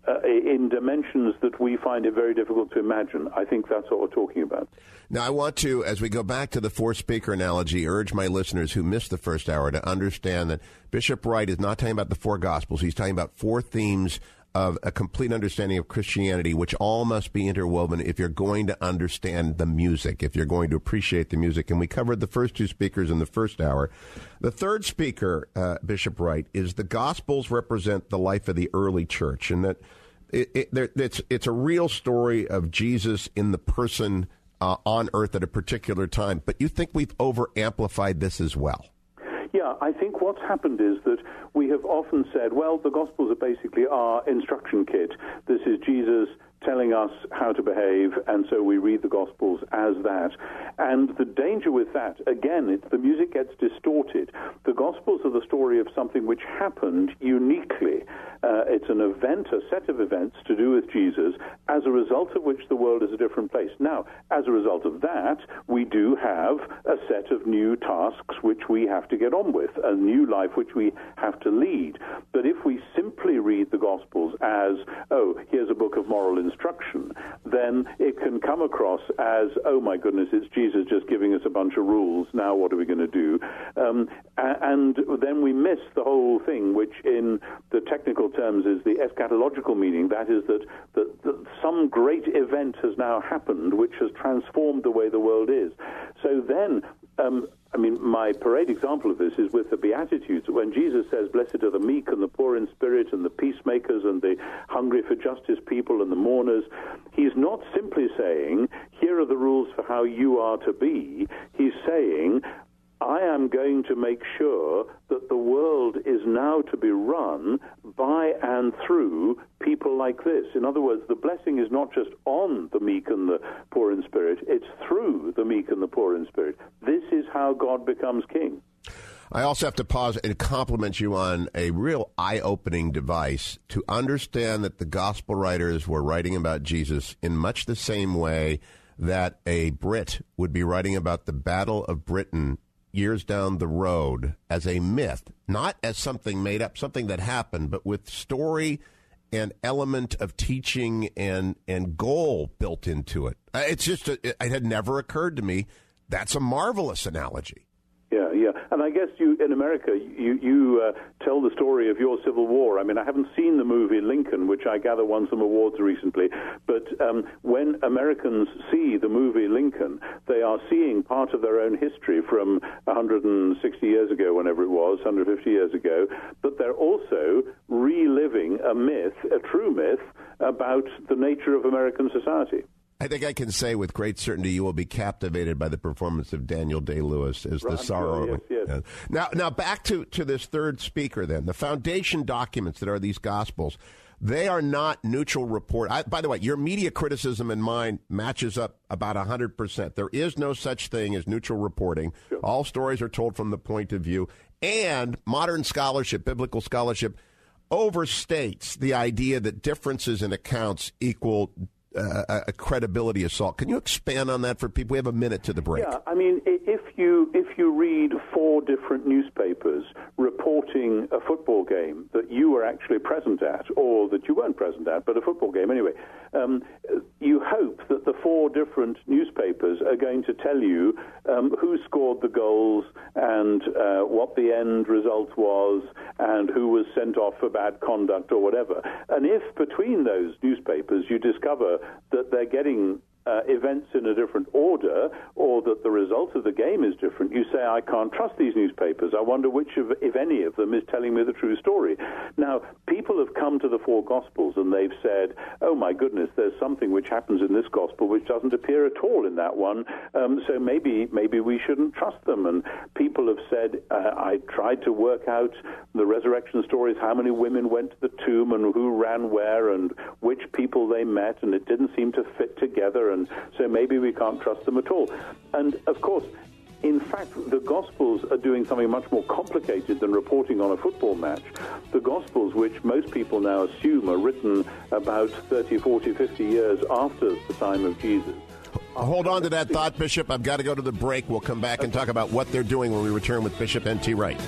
uh, in dimensions that we find it very difficult to imagine. I think that's what we're talking about. Now, I want to, as we go back to the four speaker analogy, urge my listeners who missed the first hour to understand that Bishop Wright is not talking about the four gospels. He's talking about four themes of a complete understanding of Christianity, which all must be interwoven if you're going to understand the music, if you're going to appreciate the music. And we covered the first two speakers in the first hour. The third speaker, uh, Bishop Wright, is the Gospels represent the life of the early church, and that it, it, it's it's a real story of Jesus in the person uh, on earth at a particular time. But you think we've over amplified this as well? Yeah, I think what's happened is that we have often said, well, the Gospels are basically our instruction kit. This is Jesus telling us how to behave, and so we read the Gospels as that. And the danger with that, again, it's the music gets distorted. The Gospels are the story of something which happened uniquely. Uh, it's an event, a set of events to do with Jesus, as a result of which the world is a different place. Now, as a result of that, we do have a set of new tasks which we have to get on with, a new life which we have to lead. But if we simply read the Gospels as, oh, here's a book of moral instruction, then it can come across as, oh my goodness, it's Jesus just giving us a bunch of rules. Now what are we going to do? Um, and then we miss the whole thing, which in the technical terms is the eschatological meaning. That is that, that, that some great event has now happened which has transformed the way the world is. So then um, I mean, my parade example of this is with the Beatitudes. When Jesus says, Blessed are the meek and the poor in spirit and the peacemakers and the hungry for justice people and the mourners, he's not simply saying, Here are the rules for how you are to be. He's saying, I am going to make sure that the world is now to be run by and through people like this. In other words, the blessing is not just on the meek and the poor in spirit, it's through the meek and the poor in spirit. This is how God becomes king. I also have to pause and compliment you on a real eye opening device to understand that the gospel writers were writing about Jesus in much the same way that a Brit would be writing about the Battle of Britain years down the road as a myth, not as something made up, something that happened, but with story and element of teaching and and goal built into it. Uh, it's just a, it had never occurred to me. That's a marvelous analogy. Yeah, yeah, and I guess you in America you you uh, tell the story of your Civil War. I mean, I haven't seen the movie Lincoln, which I gather won some awards recently. But um, when Americans see the movie Lincoln, they are seeing part of their own history from 160 years ago, whenever it was, 150 years ago. But they're also reliving a myth, a true myth about the nature of American society. I think I can say with great certainty you will be captivated by the performance of Daniel Day Lewis as the sorrow. Sure, yes, yes. Now, now back to, to this third speaker. Then the foundation documents that are these gospels, they are not neutral report. I, by the way, your media criticism and mine matches up about hundred percent. There is no such thing as neutral reporting. Sure. All stories are told from the point of view, and modern scholarship, biblical scholarship, overstates the idea that differences in accounts equal uh, a credibility assault. Can you expand on that for people? We have a minute to the break. Yeah, I mean, if you if you read four different newspapers reporting a football game that you were actually present at, or that you weren't present at, but a football game anyway, um, you hope that the four different newspapers are going to tell you um, who scored the goals and uh, what the end result was and who was sent off for bad conduct or whatever. And if between those newspapers you discover that they're getting uh, events in a different order or that the result of the game is different, you say, I can't trust these newspapers. I wonder which, of, if any of them, is telling me the true story. Now, people have come to the four Gospels and they've said, oh my goodness, there's something which happens in this Gospel which doesn't appear at all in that one, um, so maybe, maybe we shouldn't trust them. And people have said, uh, I tried to work out the resurrection stories, how many women went to the tomb and who ran where and which people they met, and it didn't seem to fit together and so maybe we can't trust them at all. And of course, in fact, the Gospels are doing something much more complicated than reporting on a football match. The Gospels, which most people now assume are written about 30, 40, 50 years after the time of Jesus. Hold on to that thought, Bishop. I've got to go to the break. We'll come back and talk about what they're doing when we return with Bishop N.T. Wright.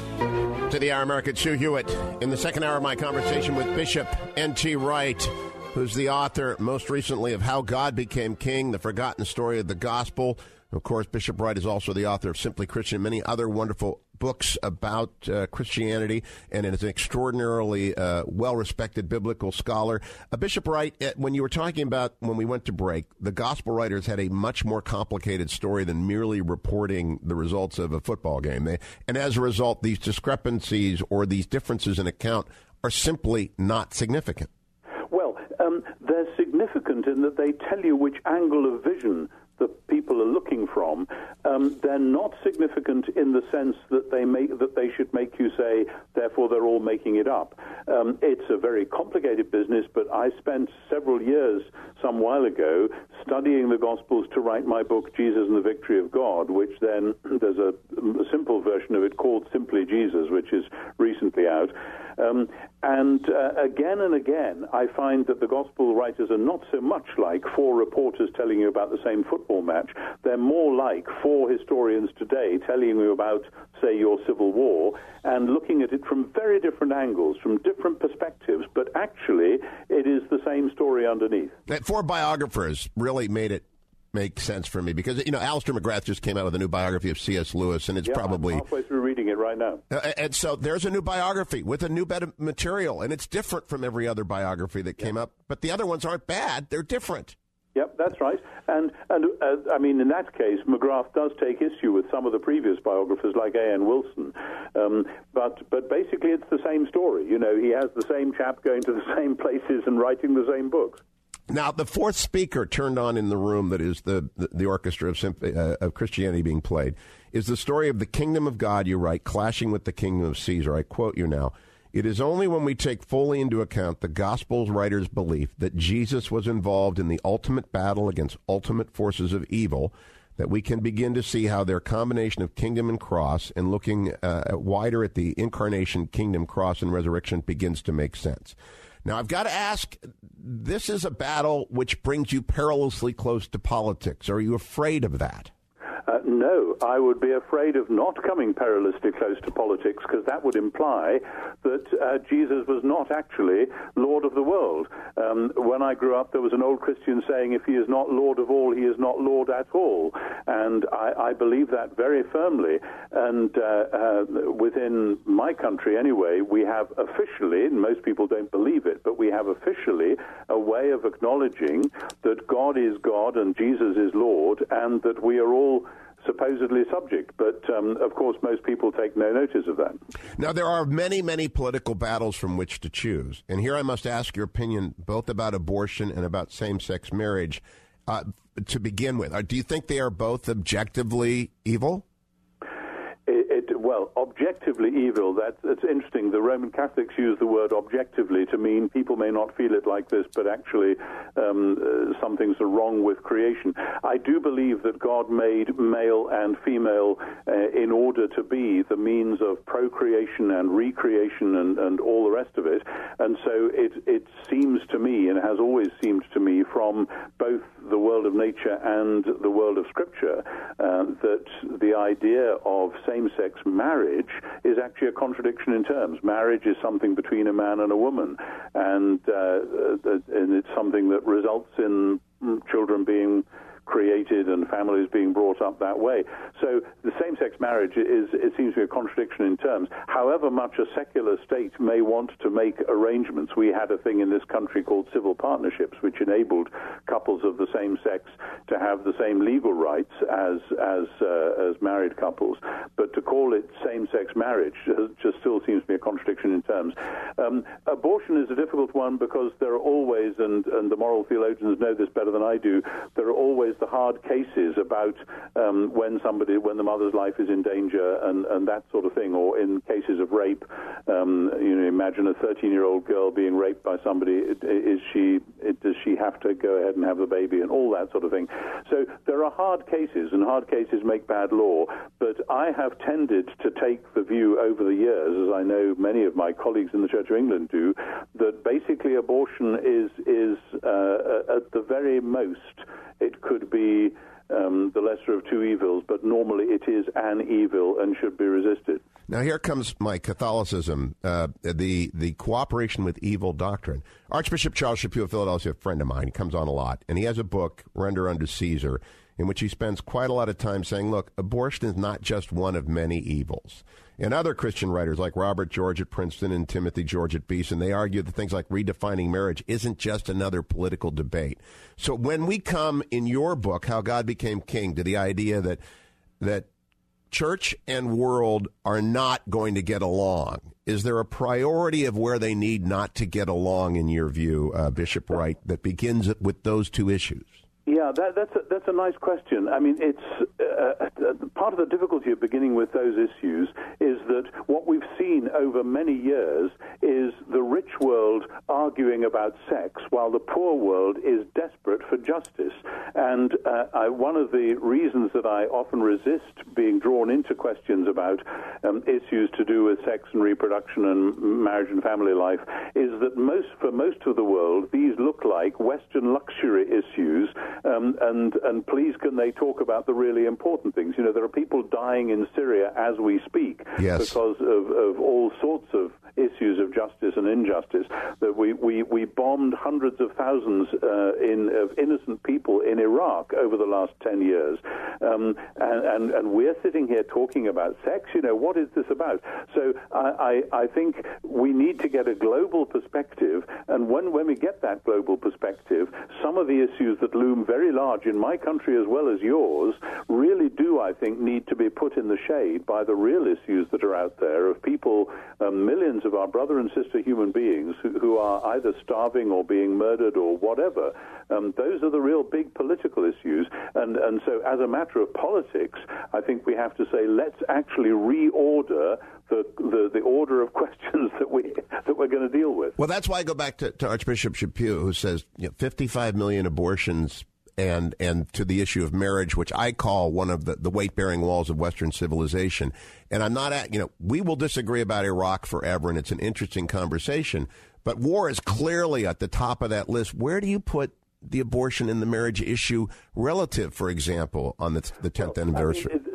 To the Hour American, Sue Hewitt. In the second hour of my conversation with Bishop N.T. Wright, who's the author most recently of How God Became King, the forgotten story of the gospel. Of course, Bishop Wright is also the author of Simply Christian, and many other wonderful books about uh, Christianity, and is an extraordinarily uh, well respected biblical scholar. Uh, Bishop Wright, uh, when you were talking about when we went to break, the gospel writers had a much more complicated story than merely reporting the results of a football game. They, and as a result, these discrepancies or these differences in account are simply not significant in that they tell you which angle of vision the people are looking from. Um, they're not significant in the sense that they make that they should make you say, therefore they're all making it up. Um, it's a very complicated business, but I spent several years some while ago studying the Gospels to write my book Jesus and the Victory of God, which then [clears throat] there's a, a simple version of it called Simply Jesus, which is recently out. Um, and uh, again and again, I find that the gospel writers are not so much like four reporters telling you about the same football match. They're more like four historians today telling you about, say, your Civil War and looking at it from very different angles, from different perspectives. But actually, it is the same story underneath. That Four biographers really made it make sense for me because you know Alister McGrath just came out with a new biography of C.S. Lewis, and it's yeah, probably I'm halfway through reading it right now. Uh, and so there's a new biography with a new bit of material, and it's different from every other biography that came yeah. up. But the other ones aren't bad; they're different. Yep, that's right. And and uh, I mean, in that case, McGrath does take issue with some of the previous biographers, like A. N. Wilson. Um, but but basically, it's the same story. You know, he has the same chap going to the [laughs] same places and writing the same books. Now, the fourth speaker turned on in the room that is the, the, the orchestra of, uh, of Christianity being played is the story of the kingdom of God, you write, clashing with the kingdom of Caesar. I quote you now. It is only when we take fully into account the Gospels writer's belief that Jesus was involved in the ultimate battle against ultimate forces of evil that we can begin to see how their combination of kingdom and cross and looking uh, wider at the incarnation, kingdom, cross, and resurrection begins to make sense. Now, I've got to ask this is a battle which brings you perilously close to politics. Are you afraid of that? Uh, no, I would be afraid of not coming perilously close to politics because that would imply that uh, Jesus was not actually Lord of the world. Um, when I grew up, there was an old Christian saying, if he is not Lord of all, he is not Lord at all. And I, I believe that very firmly. And uh, uh within my country, anyway, we have officially, and most people don't believe it, but we have officially a way of acknowledging that God is God and Jesus is Lord, and that we are all supposedly subject. But um, of course, most people take no notice of that. Now, there are many, many political battles from which to choose. And here I must ask your opinion both about abortion and about same sex marriage. Uh, to begin with, uh, do you think they are both objectively evil? Well, objectively evil, that's, interesting. The Roman Catholics use the word objectively to mean people may not feel it like this, but actually um, uh, some things are wrong with creation. I do believe that God made male and female uh, in order to be the means of procreation and recreation and, and all the rest of it. And so it, it seems to me, and has always seemed to me, from both the world of nature and the world of Scripture, uh, that the idea of same sex marriage is actually a contradiction in terms. Marriage is something between a man and a woman, and, uh, uh and it's something that results in children being created and families being brought up that way. So the same-sex marriage is, it seems to be a contradiction in terms. However much a secular state may want to make arrangements, we had a thing in this country called civil partnerships, which enabled couples of the same sex to have the same legal rights as as uh, as married couples. But to call it same-sex marriage just still seems to be a contradiction in terms. Um, abortion is a difficult one because there are always, and, and the moral theologians know this better than I do, there are always the hard cases about um, when somebody, when the mother's life is in danger and, and that sort of thing, or in cases of rape. Um, you know, imagine a 13-year-old girl being raped by somebody. Is she? Does she have to go ahead and have the baby and all that sort of thing? So there are hard cases, and hard cases make bad law. But I have tended to take the view over the years, as I know many of my colleagues in the Church of England do, that basically abortion is is uh, at the very most it could be um, the lesser of two evils, but normally it is an evil and should be resisted. Now here comes my Catholicism, uh, the the cooperation with evil doctrine. Archbishop Charles Chaput of Philadelphia, a friend of mine, comes on a lot, and he has a book, Render Unto Caesar, in which he spends quite a lot of time saying, look, abortion is not just one of many evils. And other Christian writers like Robert George at Princeton and Timothy George at Beeson, they argue that things like redefining marriage isn't just another political debate. So when we come in your book, How God Became King, to the idea that that church and world are not going to get along, is there a priority of where they need not to get along, in your view, uh, Bishop Wright, that begins with those two issues? Yeah, that, that's a, that's a nice question. I mean, it's uh, uh, part of the difficulty of beginning with those issues is that what we've seen over many years is the rich world arguing about sex while the poor world is desperate for justice. And uh, I, one of the reasons that I often resist being drawn into questions about um, issues to do with sex and reproduction and marriage and family life is that most for most of the world these look like Western luxury issues um, and and please can they talk about the really important things? You know, there are people dying in Syria as we speak yes. because of, of all sorts of issues of justice and injustice. That we, we, we bombed hundreds of thousands uh, in, of innocent people in Iraq over the last 10 years. Um, and, and, and, we're sitting here talking about sex. You know, what is this about? So I, I, I think we need to get a global perspective. And when, when we get that global perspective, some of the issues that loom very large in my country as well as yours really do, I think, need to be put in the shade by the real issues that are out there of people, um, millions of our brother and sister human beings who, who are either starving or being murdered or whatever. Um, those are the real big political issues. And, and so, as a matter of politics, I think we have to say, let's actually reorder the, the, the, order of [laughs] questions that we that we're going to deal with. Well, that's why I go back to, to Archbishop Chaput, who says you know, 55 million abortions and and to the issue of marriage, which I call one of the, the weight bearing walls of Western civilization. And I'm not at you know we will disagree about Iraq forever, and it's an interesting conversation. But war is clearly at the top of that list. Where do you put the abortion and the marriage issue relative, for example, on the, the 10th well, anniversary? I mean,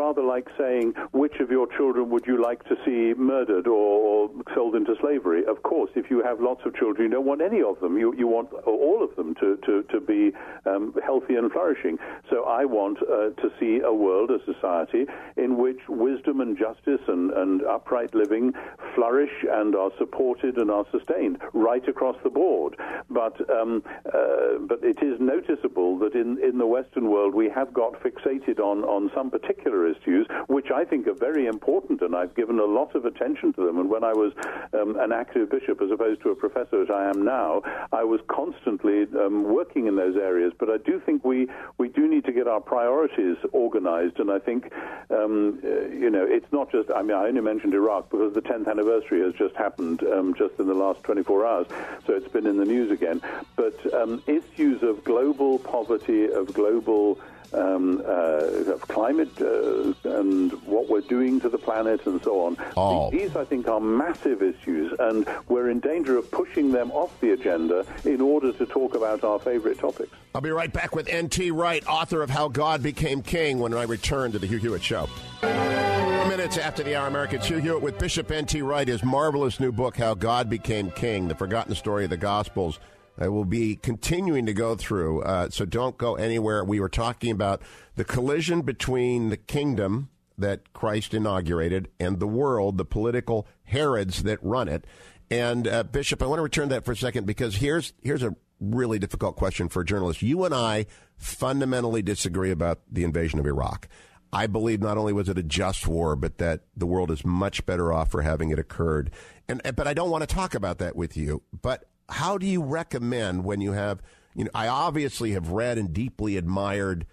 rather like saying, which of your children would you like to see murdered or, sold into slavery? Of course, if you have lots of children, you don't want any of them. You, you want all of them to, to, to be um, healthy and flourishing. So I want uh, to see a world, a society, in which wisdom and justice and, and upright living flourish and are supported and are sustained right across the board. But, um, uh, but it is noticeable that in, in the Western world we have got fixated on, on some particular issues, which I think are very important, and I've given a lot of attention to them. And when I was um, an active bishop, as opposed to a professor as I am now, I was constantly um, working in those areas. But I do think we, we do need to get our priorities organized, and I think, um, uh, you know, it's not just, I mean, I only mentioned Iraq because the 10th anniversary has just happened um, just in the last 24 hours, so it's been in the news again. But um, issues of global poverty, of global um, uh, of climate uh, and what we're doing to the planet and so on. Oh. These, I think, are massive issues, and we're in danger of pushing them off the agenda in order to talk about our favorite topics. I'll be right back with N.T. Wright, author of How God Became King, when I return to the Hugh Hewitt Show. Minutes after the hour, American Hugh Hewitt with Bishop N.T. Wright, his marvelous new book, How God Became King, the forgotten story of the Gospels I will be continuing to go through. Uh, so don't go anywhere. We were talking about the collision between the kingdom that Christ inaugurated and the world, the political Herods that run it. And uh, Bishop, I want to return to that for a second because here's here's a really difficult question for a journalist. You and I fundamentally disagree about the invasion of Iraq. I believe not only was it a just war, but that the world is much better off for having it occurred. And but I don't want to talk about that with you. But how do you recommend when you have, you know, I obviously have read and deeply admired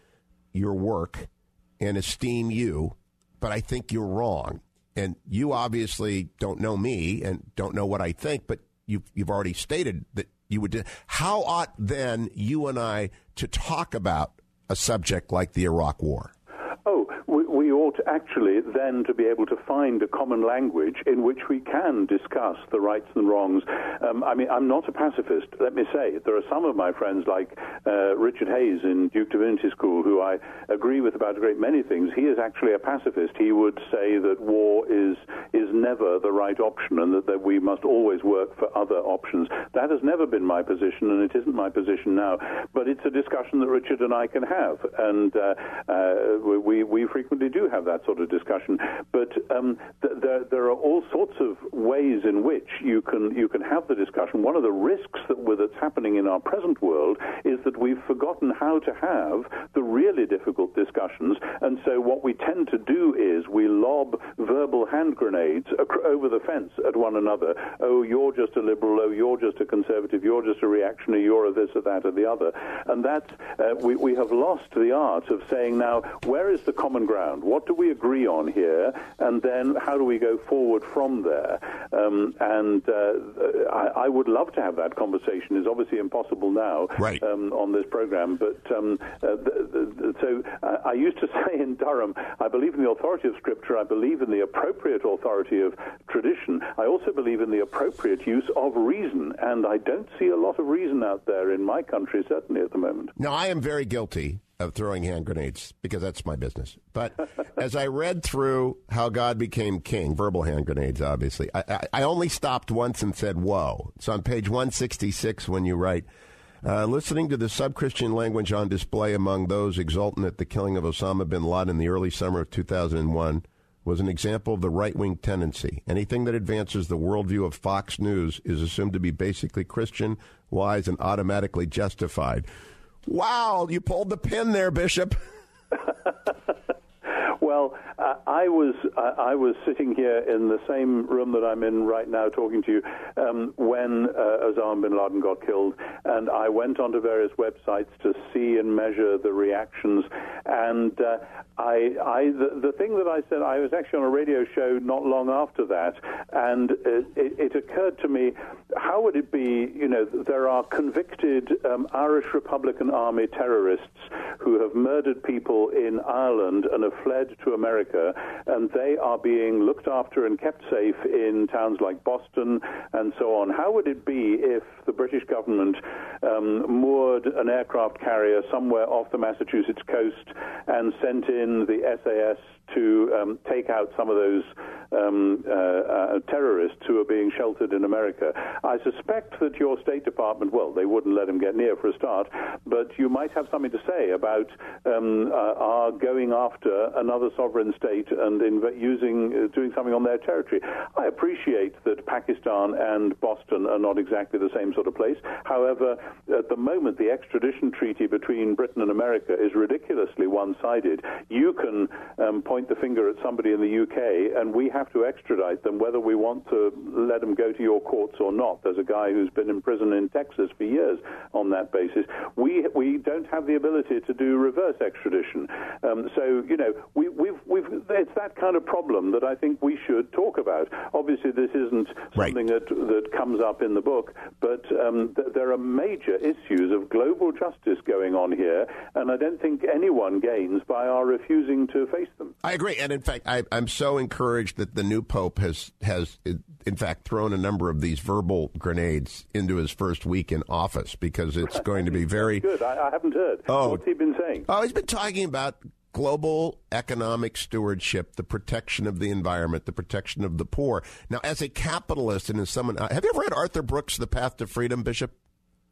your work and esteem you, but I think you're wrong. And you obviously don't know me and don't know what I think, but you've, you've already stated that you would. How ought then you and I to talk about a subject like the Iraq War? Actually then to be able to find a common language in which we can discuss the rights and wrongs. Um, I mean, I'm not a pacifist, let me say. There are some of my friends, like uh, Richard Hays in Duke Divinity School, who I agree with about a great many things. He is actually a pacifist. He would say that war is, is never the right option and that, that we must always work for other options. That has never been my position, and it isn't my position now. But it's a discussion that Richard and I can have, and uh, uh, we, we frequently do have that sort of discussion. But um, th- there, there are all sorts of ways in which you can you can have the discussion. One of the risks that with, that's happening in our present world is that we've forgotten how to have the really difficult discussions, and so what we tend to do is we lob verbal hand grenades ac- over the fence at one another. Oh, you're just a liberal. Oh, you're just a conservative. You're just a reactionary. You're a this or that or the other. And that's uh, we we have lost the art of saying now where is the common ground? What do we agree on here, and then how do we go forward from there? Um, and uh, I, I, would love to have that conversation. It's obviously impossible now right. um, on this program, but um, uh, the, the, so uh, I used to [laughs] say in Durham, I believe in the authority of Scripture. I believe in the appropriate authority of tradition. I also believe in the appropriate use of reason, and I don't see a lot of reason out there in my country, certainly at the moment. Now, I am very guilty of throwing hand grenades because that's my business. But [laughs] as I read through how God became king, verbal hand grenades, obviously, I, I, I only stopped once and said, whoa. It's on page 166 when you write, uh, listening to the sub Christian language on display among those exultant at the killing of Osama bin Laden in the early summer of 2001 was an example of the right wing tendency. Anything that advances the worldview of Fox News is assumed to be basically Christian, wise, and automatically justified. Wow, you pulled the pin there, Bishop. [laughs] Well, uh, I was uh, I was sitting here in the same room that I'm in right now, talking to you, um, when uh, Osama bin Laden got killed, and I went onto various websites to see and measure the reactions. And uh, I, I the, the, thing that I said, I was actually on a radio show not long after that, and it, it, occurred to me, how would it be? You know, there are convicted um, Irish Republican Army terrorists who have murdered people in Ireland and have fled to America, and they are being looked after and kept safe in towns like Boston and so on. How would it be if the British government um, moored an aircraft carrier somewhere off the Massachusetts coast and sent in the SAS to um, take out some of those um, uh, uh, terrorists who are being sheltered in America. I suspect that your State Department, well, they wouldn't let them get near for a start, but you might have something to say about um, uh, our going after another sovereign state and inv- using uh, doing something on their territory. I appreciate that Pakistan and Boston are not exactly the same sort of place. However, at the moment, the extradition treaty between Britain and America is ridiculously one-sided. You can um, point point the finger at somebody in the UK, and we have to extradite them whether we want to let them go to your courts or not. There's a guy who's been in prison in Texas for years on that basis. We we don't have the ability to do reverse extradition. Um, so you know we, we've we've it's that kind of problem that I think we should talk about. Obviously, this isn't something right. that that comes up in the book, but um, th- there are major issues of global justice going on here, and I don't think anyone gains by our refusing to face them. I agree, and in fact, I, am so encouraged that the new pope has has in fact thrown a number of these verbal grenades into his first week in office because it's [laughs] going to be very good. I, I haven't heard. Oh, what's he been saying? Oh, he's been talking about global economic stewardship, the protection of the environment, the protection of the poor. Now, as a capitalist and as someone, have you ever read Arthur Brooks' The Path to Freedom, Bishop?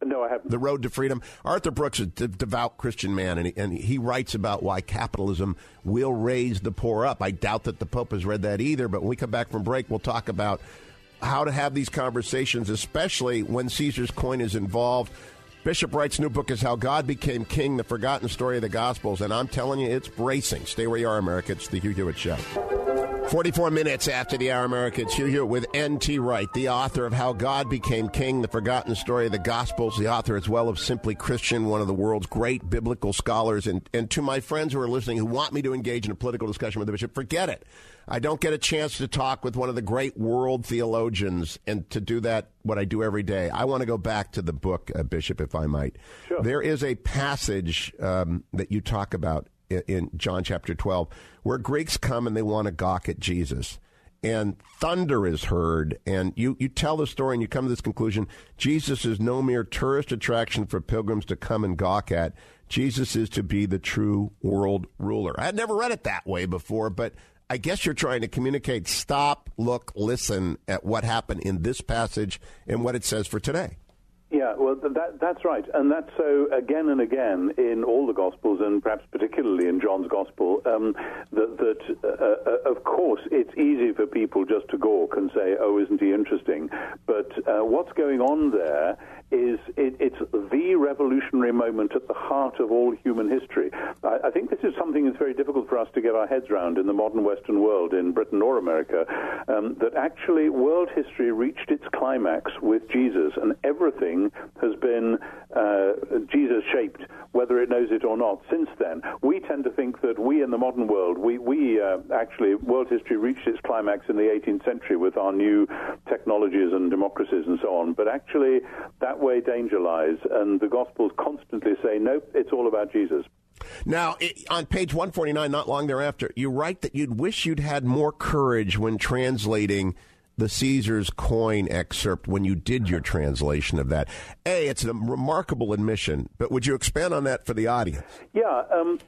No, I haven't. The Road to Freedom. Arthur Brooks is a devout Christian man, and he, and he writes about why capitalism will raise the poor up. I doubt that the Pope has read that either, but when we come back from break, we'll talk about how to have these conversations, especially when Caesar's coin is involved. Bishop Wright's new book is How God Became King, the Forgotten Story of the Gospels, and I'm telling you, it's bracing. Stay where you are, America. It's the Hugh Hewitt Show. 44 minutes after the hour, America, it's Hugh Hewitt with N.T. Wright, the author of How God Became King, the Forgotten Story of the Gospels, the author as well of Simply Christian, one of the world's great biblical scholars. And, and to my friends who are listening who want me to engage in a political discussion with the bishop, forget it. I don't get a chance to talk with one of the great world theologians, and to do that, what I do every day. I want to go back to the book, uh, Bishop, if I might. Sure. There is a passage um, that you talk about in, in John chapter 12 where Greeks come and they want to gawk at Jesus and thunder is heard, and you, you tell the story and you come to this conclusion Jesus is no mere tourist attraction for pilgrims to come and gawk at. Jesus is to be the true world ruler. I had never read it that way before, but I guess you're trying to communicate stop, look, listen at what happened in this passage and what it says for today. Yeah, well, that, that's right. And that's so again and again in all the Gospels, and perhaps particularly in John's Gospel, um, that, that uh, uh, of course, it's easy for people just to gawk and say, oh, isn't he interesting? But uh, what's going on there is revolutionary moment at the heart of all human history. I, I, think this is something that's very difficult for us to get our heads around in the modern Western world, in Britain or America, um, that actually world history reached its climax with Jesus, and everything has been uh, Jesus shaped, whether it knows it or not, since then. We tend to think that we in the modern world, we, we uh, actually, world history reached its climax in the 18th century with our new technologies and democracies and so on. But actually, that way danger lies, and the Gospels constantly say, nope, it's all about Jesus. Now, on page 149, not long thereafter, you write that you'd wish you'd had more courage when translating the Caesar's coin excerpt when you did your translation of that. A, it's a remarkable admission, but would you expand on that for the audience? Yeah. Um,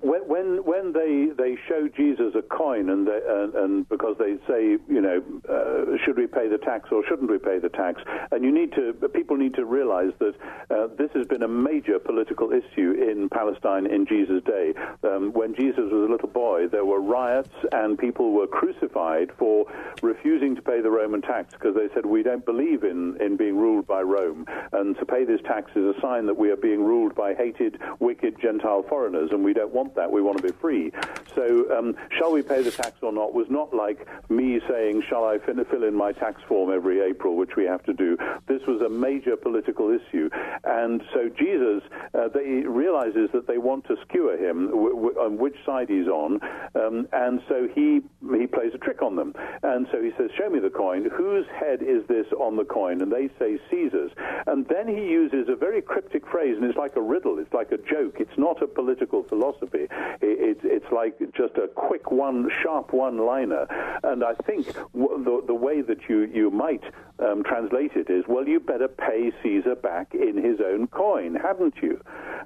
when when, when they, they show Jesus a coin and, they, and, and because they say you know uh, should we pay the tax or shouldn't we pay the tax? And you need to people need to realize that uh, this has been a major political issue in Palestine in Jesus' day. Um, when Jesus was a little boy there were riots and people were crucified for refusing to pay the Roman tax because they said we don't believe in, in being ruled by Rome. And to pay this tax is a sign that we are being ruled by hated wicked Gentile foreigners and we don't want that we want to be free. So, um, shall we pay the tax or not was not like me saying, shall I fill in my tax form every April, which we have to do. This was a major political issue. And so Jesus, uh, they realizes that they want to skewer him, w- w- on which side he's on. Um, and so he, he plays a trick on them. And so he says, show me the coin. Whose head is this on the coin? And they say Caesar's. And then he uses a very cryptic phrase, and it's like a riddle. It's like a joke. It's not a political philosophy. It, it's like just a quick one, sharp one-liner. And I think w- the, the way that you, you might um, translate it is, well, you better pay Caesar back in his own coin, haven't you?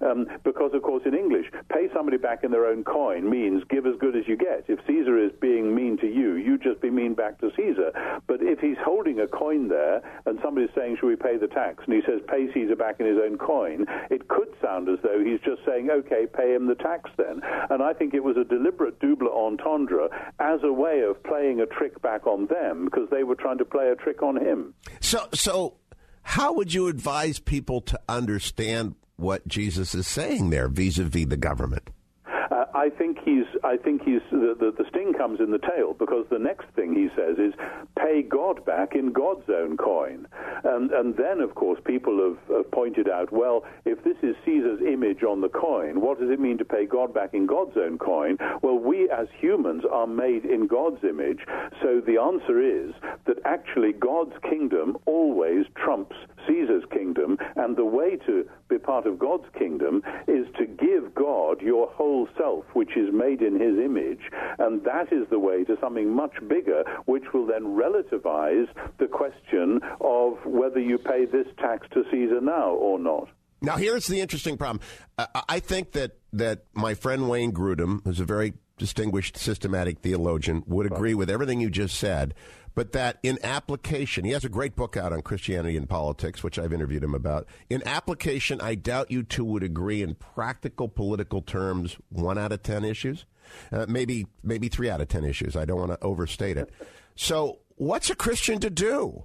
Um, because, of course, in English, pay somebody back in their own coin means give as good as you get. If Caesar is being mean to you, you just be mean back to Caesar. But if he's holding a coin there and somebody's saying, should we pay the tax? And he says, pay Caesar back in his own coin, it could sound as though he's just saying, okay, pay him the tax then. And I think it was a deliberate double entendre as a way of playing a trick back on them because they were trying to play a trick on him. So, so how would you advise people to understand what Jesus is saying there vis-a-vis the government? Uh, I think he's. I think he's. The, the, the, sting comes in the tail because the next thing he says is pay God back in God's own coin, and and then of course people have, have pointed out, well, if this is Caesar's image on the coin, what does it mean to pay God back in God's own coin? Well, we as humans are made in God's image, so the answer is that actually God's kingdom always trumps Caesar's kingdom, and the way to be part of God's kingdom is to give God your whole self which is made in his image, and that is the way to something much bigger, which will then relativize the question of whether you pay this tax to Caesar now or not. Now, here's the interesting problem. Uh, I think that, that my friend Wayne Grudem, who's a very distinguished systematic theologian, would agree with everything you just said but that in application, he has a great book out on Christianity and politics, which I've interviewed him about. In application, I doubt you two would agree in practical political terms, one out of 10 issues, uh, maybe, maybe three out of 10 issues. I don't want to overstate it. So, what's a Christian to do?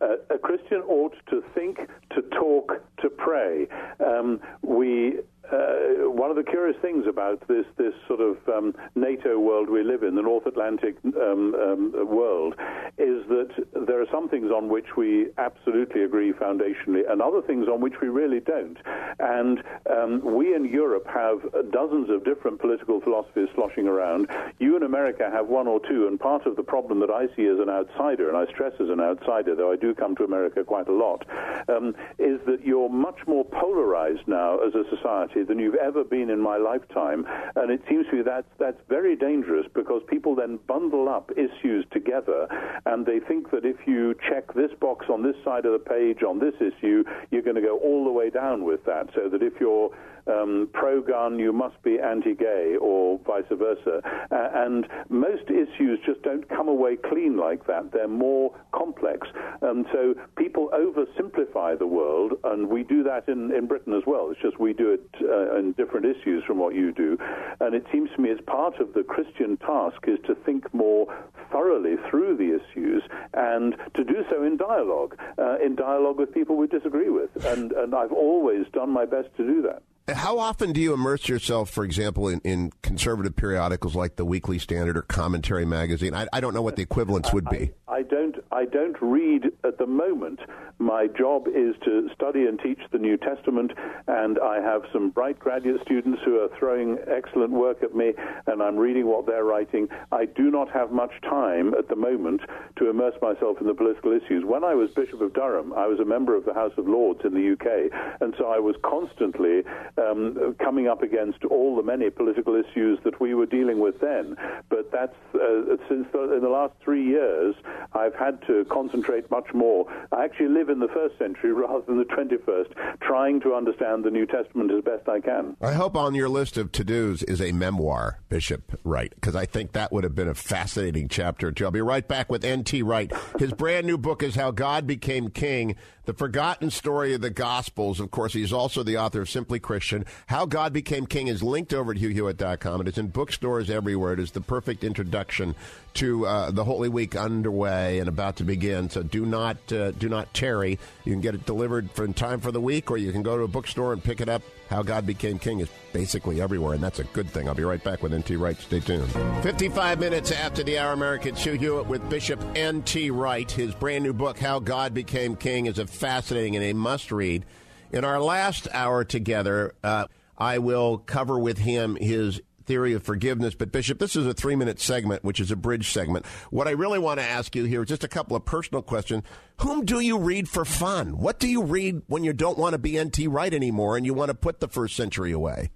Uh, a Christian ought to think, to talk, to pray. Um, we uh, one of the curious things about this this sort of um, NATO world we live in, the North Atlantic um, um, world, is that there are some things on which we absolutely agree foundationally, and other things on which we really don't. And um, we in Europe have dozens of different political philosophies sloshing around. You in America have one or two, and part of the problem that I see as an outsider, and I stress as an outsider, though I do come to America quite a lot, um, is that you're much more polarized now as a society than you've ever been in my lifetime. And it seems to me that's, that's very dangerous because people then bundle up issues together and they think that if you check this box on this side of the page on this issue, you're going to go all the way down with that. So that if you're um, pro-gun, you must be anti-gay, or vice versa. Uh, and most issues just don't come away clean like that. They're more complex. And so people oversimplify the world, and we do that in, in Britain as well. It's just we do it uh, in different issues from what you do. And it seems to me it's part of the Christian task is to think more thoroughly through the issues and to do so in dialogue, uh, in dialogue with people we disagree with. And, and I've always done my best to do that. How often do you immerse yourself, for example, in, in conservative periodicals like the Weekly Standard or Commentary Magazine? I, I don't know what the equivalents would be. I, I don't. I don't read at the moment. My job is to study and teach the New Testament, and I have some bright graduate students who are throwing excellent work at me, and I'm reading what they're writing. I do not have much time at the moment to immerse myself in the political issues. When I was Bishop of Durham, I was a member of the House of Lords in the UK, and so I was constantly um, coming up against all the many political issues that we were dealing with then. But that's uh, since the, in the last three years, I've had to concentrate much more. I actually live in the first century rather than the 21st, trying to understand the New Testament as best I can. I hope on your list of to dos is a memoir, Bishop Wright, because I think that would have been a fascinating chapter too. I'll be right back with N.T. Wright. His brand new book is How God Became King the Forgotten Story of the Gospels. Of course, he's also the author of Simply Christian. How God Became King is linked over at hughhewitt.com. It is in bookstores everywhere. It is the perfect introduction to uh, the Holy Week underway and about to begin. So do not uh, do not tarry. You can get it delivered in time for the week, or you can go to a bookstore and pick it up. How God Became King is basically everywhere, and that's a good thing. I'll be right back with N.T. Wright. Stay tuned. 55 minutes after the hour, American Hugh Hewitt with Bishop N.T. Wright. His brand new book, How God Became King, is a fascinating and a must read. In our last hour together, uh, I will cover with him his theory of forgiveness. But, Bishop, this is a three minute segment, which is a bridge segment. What I really want to ask you here is just a couple of personal questions. Whom do you read for fun? What do you read when you don't want to be NT Wright anymore and you want to put the first century away?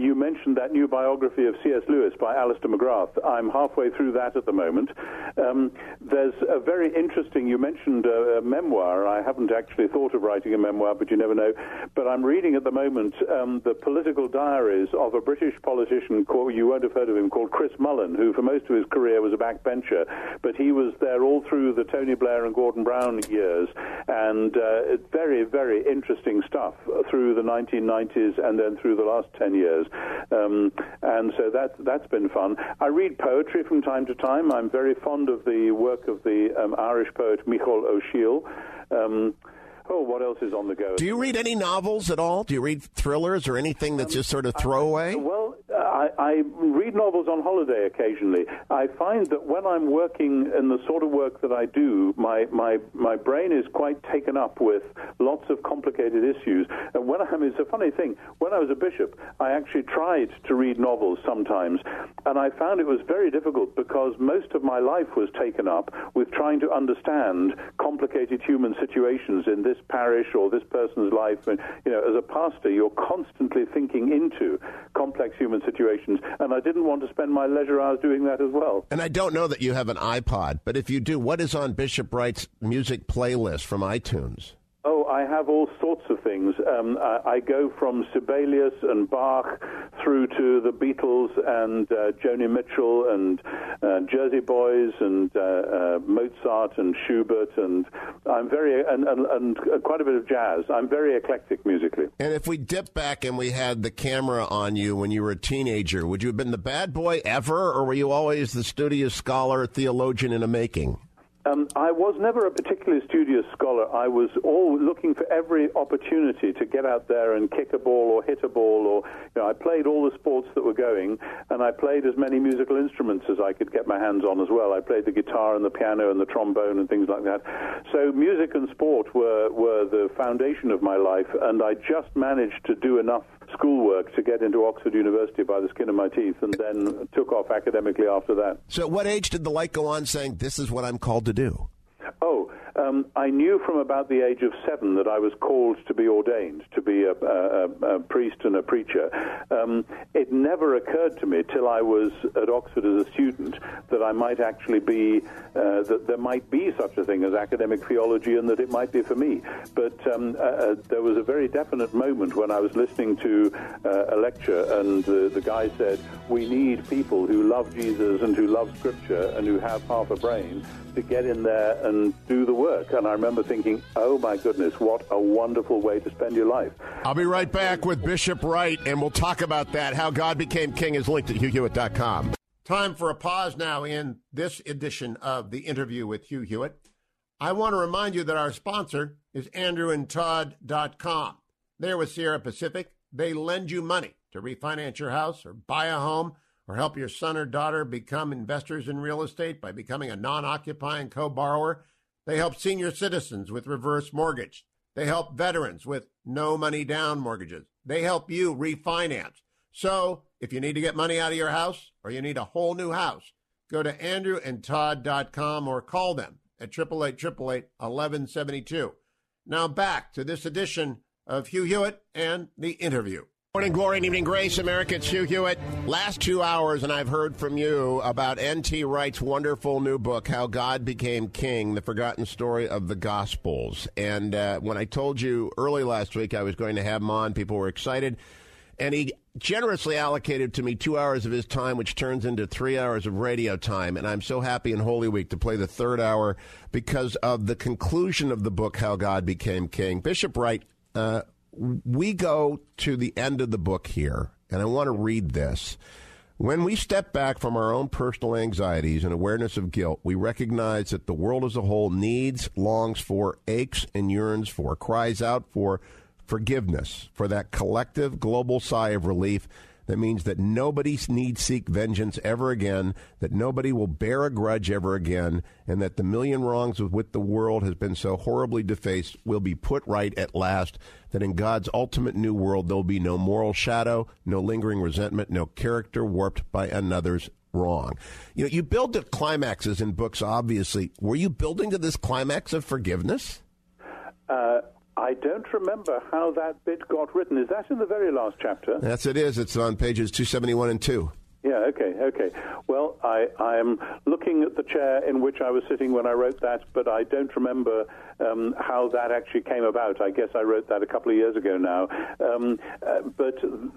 You mentioned that new biography of C.S. Lewis by Alister McGrath. I'm halfway through that at the moment. Um, there's a very interesting, you mentioned a, a, memoir. I haven't actually thought of writing a memoir, but you never know. But I'm reading at the moment um, the political diaries of a British politician called, you won't have heard of him, called Chris Mullin, who for most of his career was a backbencher. But he was there all through the Tony Blair and Gordon Brown years. And uh, very, very interesting stuff through the 1990s and then through the last 10 years. Um, and so that, that's been fun. I read poetry from time to time. I'm very fond of the work of the um, Irish poet Micheál Ó Um, Oh, what else is on the go? Do you read any novels at all? Do you read thrillers or anything that's um, just sort of throwaway? well, I, I, read novels on holiday occasionally. I find that when I'm working in the sort of work that I do, my, my, my brain is quite taken up with lots of complicated issues. And when I'm, it's a funny thing, when I was a bishop, I actually tried to read novels sometimes, and I found it was very difficult because most of my life was taken up with trying to understand complicated human situations in this parish or this person's life. And, you know, as a pastor, you're constantly thinking into complex human situations, and I didn't want to spend my leisure hours doing that as well. And I don't know that you have an iPod, but if you do, what is on Bishop Wright's music playlist from iTunes? I have all sorts of things. Um, I, I, go from Sibelius and Bach through to the Beatles and uh, Joni Mitchell and uh, Jersey Boys and uh, uh Mozart and Schubert and I'm very and, and, and, quite a bit of jazz. I'm very eclectic musically. And if we dip back and we had the camera on you when you were a teenager, would you have been the bad boy ever, or were you always the studious scholar, theologian in a making? Um, I was never a particularly studious scholar. I was all looking for every opportunity to get out there and kick a ball or hit a ball. Or you know, I played all the sports that were going, and I played as many musical instruments as I could get my hands on as well. I played the guitar and the piano and the trombone and things like that. So music and sport were were the foundation of my life, and I just managed to do enough schoolwork to get into Oxford University by the skin of my teeth, and then took off academically after that. So, at what age did the light go on saying, This is what I'm called to do? Oh, um, I knew from about the age of seven that I was called to be ordained, to be a, a, a priest and a preacher. Um, it never occurred to me till I was at Oxford as a student that I might actually be, uh, that there might be such a thing as academic theology and that it might be for me. But um, uh, uh there was a very definite moment when I was listening to uh, a lecture and the, the guy said, We need people who love Jesus and who love Scripture and who have half a brain to get in there and do the work. And I remember thinking, oh my goodness, what a wonderful way to spend your life. I'll be right back with Bishop Wright, and we'll talk about that. How God Became King is linked at hughhewitt.com. Time for a pause now in this edition of the interview with Hugh Hewitt. I want to remind you that our sponsor is andrewandtodd.com. They're with Sierra Pacific. They lend you money to refinance your house or buy a home or help your son or daughter become investors in real estate by becoming a non occupying co borrower. They help senior citizens with reverse mortgage. They help veterans with no money down mortgages. They help you refinance. So if you need to get money out of your house or you need a whole new house, go to andrewandtodd.com or call them at 888-1172. Now back to this edition of Hugh Hewitt and the interview. Morning glory and evening grace, America. It's Hugh Hewitt. Last two hours, and I've heard from you about N.T. Wright's wonderful new book, How God Became King, The Forgotten Story of the Gospels. And uh, when I told you early last week I was going to have him on, people were excited. And he generously allocated to me two hours of his time, which turns into three hours of radio time. And I'm so happy in Holy Week to play the third hour because of the conclusion of the book, How God Became King. Bishop Wright, uh, we go to the end of the book here, and I want to read this. When we step back from our own personal anxieties and awareness of guilt, we recognize that the world as a whole needs, longs for, aches, and yearns for, cries out for forgiveness, for that collective global sigh of relief that means that nobody needs seek vengeance ever again, that nobody will bear a grudge ever again, and that the million wrongs with which the world has been so horribly defaced will be put right at last, that in God's ultimate new world there will be no moral shadow, no lingering resentment, no character warped by another's wrong. You know, you build the climaxes in books, obviously. Were you building to this climax of forgiveness? Uh, I don't remember how that bit got written. Is that in the very last chapter? Yes, it is. It's on pages 271 and 2. Yeah, okay, okay. Well, I, I'm looking at the chair in which I was sitting when I wrote that, but I don't remember um, how that actually came about. I guess I wrote that a couple of years ago now. Um, uh, but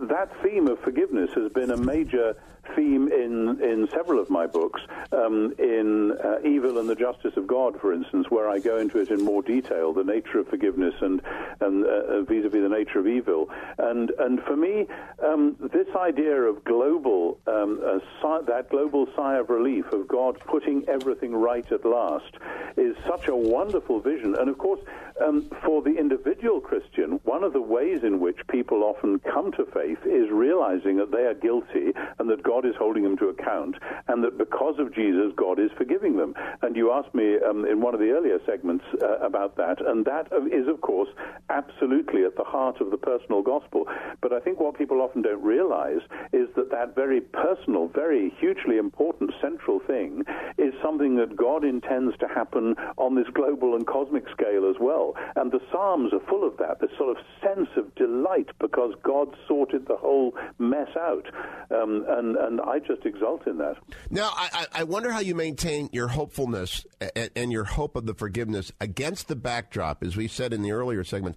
that theme of forgiveness has been a major theme in, in several of my books. Um, in uh, Evil and the Justice of God, for instance, where I go into it in more detail, the nature of forgiveness and, and uh, vis-a-vis the nature of evil. And, and for me, um, this idea of global, um, si- that global sigh of relief of God putting everything right at last is such a wonderful vision. And of course, um, for the individual Christian, one of the ways in which people often come to faith is realizing that they are guilty and that God is holding them to account, and that because of Jesus, God is forgiving them. And you asked me um, in one of the earlier segments uh, about that, and that is, of course, absolutely at the heart of the personal gospel. But I think what people often don't realize is that that very personal, very hugely important central thing is something that God intends to happen on this global and cosmic scale as well. And the Psalms are full of that, this sort of sense of delight because God sorted the whole mess out. Um, and, and I just exult in that. Now, I, I wonder how you maintain your hopefulness and, and your hope of the forgiveness against the backdrop, as we said in the earlier segment.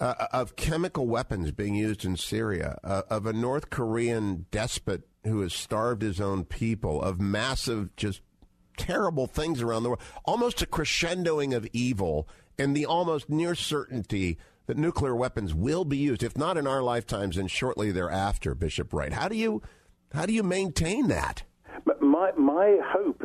Uh, of chemical weapons being used in Syria, uh, of a North Korean despot who has starved his own people, of massive, just terrible things around the world, almost a crescendoing of evil and the almost near certainty that nuclear weapons will be used, if not in our lifetimes, and shortly thereafter, Bishop Wright. How do you how do you maintain that? My my hope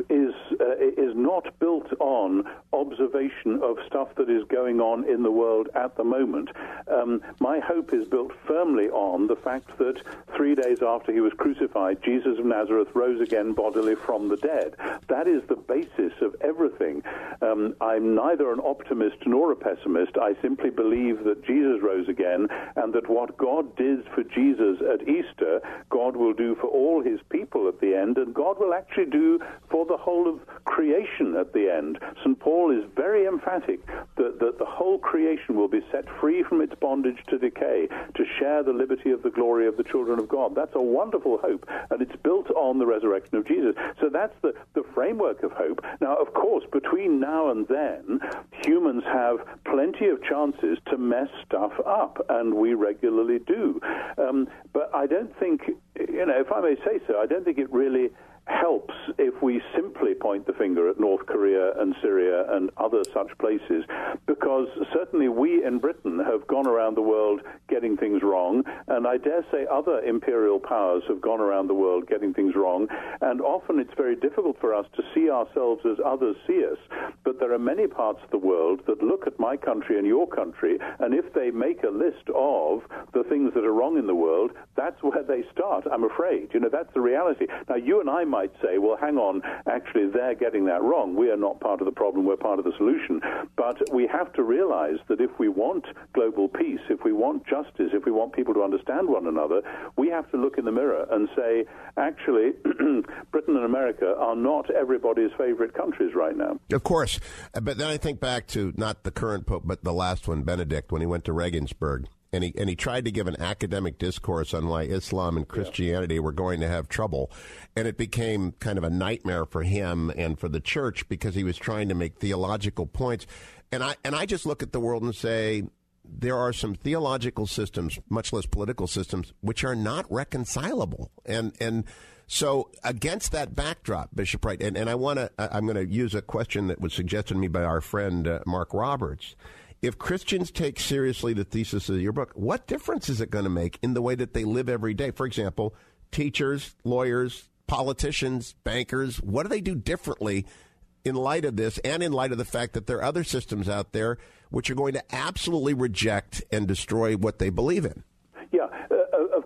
uh, is not built on observation of stuff that is going on in the world at the moment. Um, my hope is built firmly on the fact that three days after he was crucified, Jesus of Nazareth rose again bodily from the dead. That is the basis of everything. Um, I'm neither an optimist nor a pessimist. I simply believe that Jesus rose again and that what God did for Jesus at Easter, God will do for all his people at the end, and God will actually do for the whole of creation at the end. St. Paul is very emphatic that, that the whole creation will be set free from its bondage to decay to share the liberty of the glory of the children of God. That's a wonderful hope, and it's built on the resurrection of Jesus. So that's the, the framework of hope. Now, of course, between now and then, humans have plenty of chances to mess stuff up, and we regularly do. Um, but I don't think, you know, if I may say so, I don't think it really helps if we simply point the finger at North Korea and Syria and other such places, because certainly we in Britain have gone around the world getting things wrong, and I dare say other imperial powers have gone around the world getting things wrong, and often it's very difficult for us to see ourselves as others see us. But there are many parts of the world that look at my country and your country, and if they make a list of the things that are wrong in the world, that's where they start, I'm afraid. You know, that's the reality. Now, you and I might say, well, hang on, actually, they're getting that wrong. We are not part of the problem, we're part of the solution. But we have to realize that if we want global peace, if we want justice, if we want people to understand one another, we have to look in the mirror and say, actually, [clears throat] Britain and America are not everybody's favorite countries right now. Of course. But then I think back to not the current Pope, but the last one, Benedict, when he went to Regensburg and he and he tried to give an academic discourse on why Islam and Christianity yeah. were going to have trouble, and it became kind of a nightmare for him and for the church because he was trying to make theological points, and I and I just look at the world and say there are some theological systems, much less political systems, which are not reconcilable, and and. So against that backdrop, Bishop Wright, and, and I want to, I'm going to use a question that was suggested to me by our friend uh, Mark Roberts if Christians take seriously the thesis of your book, what difference is it going to make in the way that they live every day? For example, teachers, lawyers, politicians, bankers, what do they do differently in light of this and in light of the fact that there are other systems out there which are going to absolutely reject and destroy what they believe in? Yeah, uh,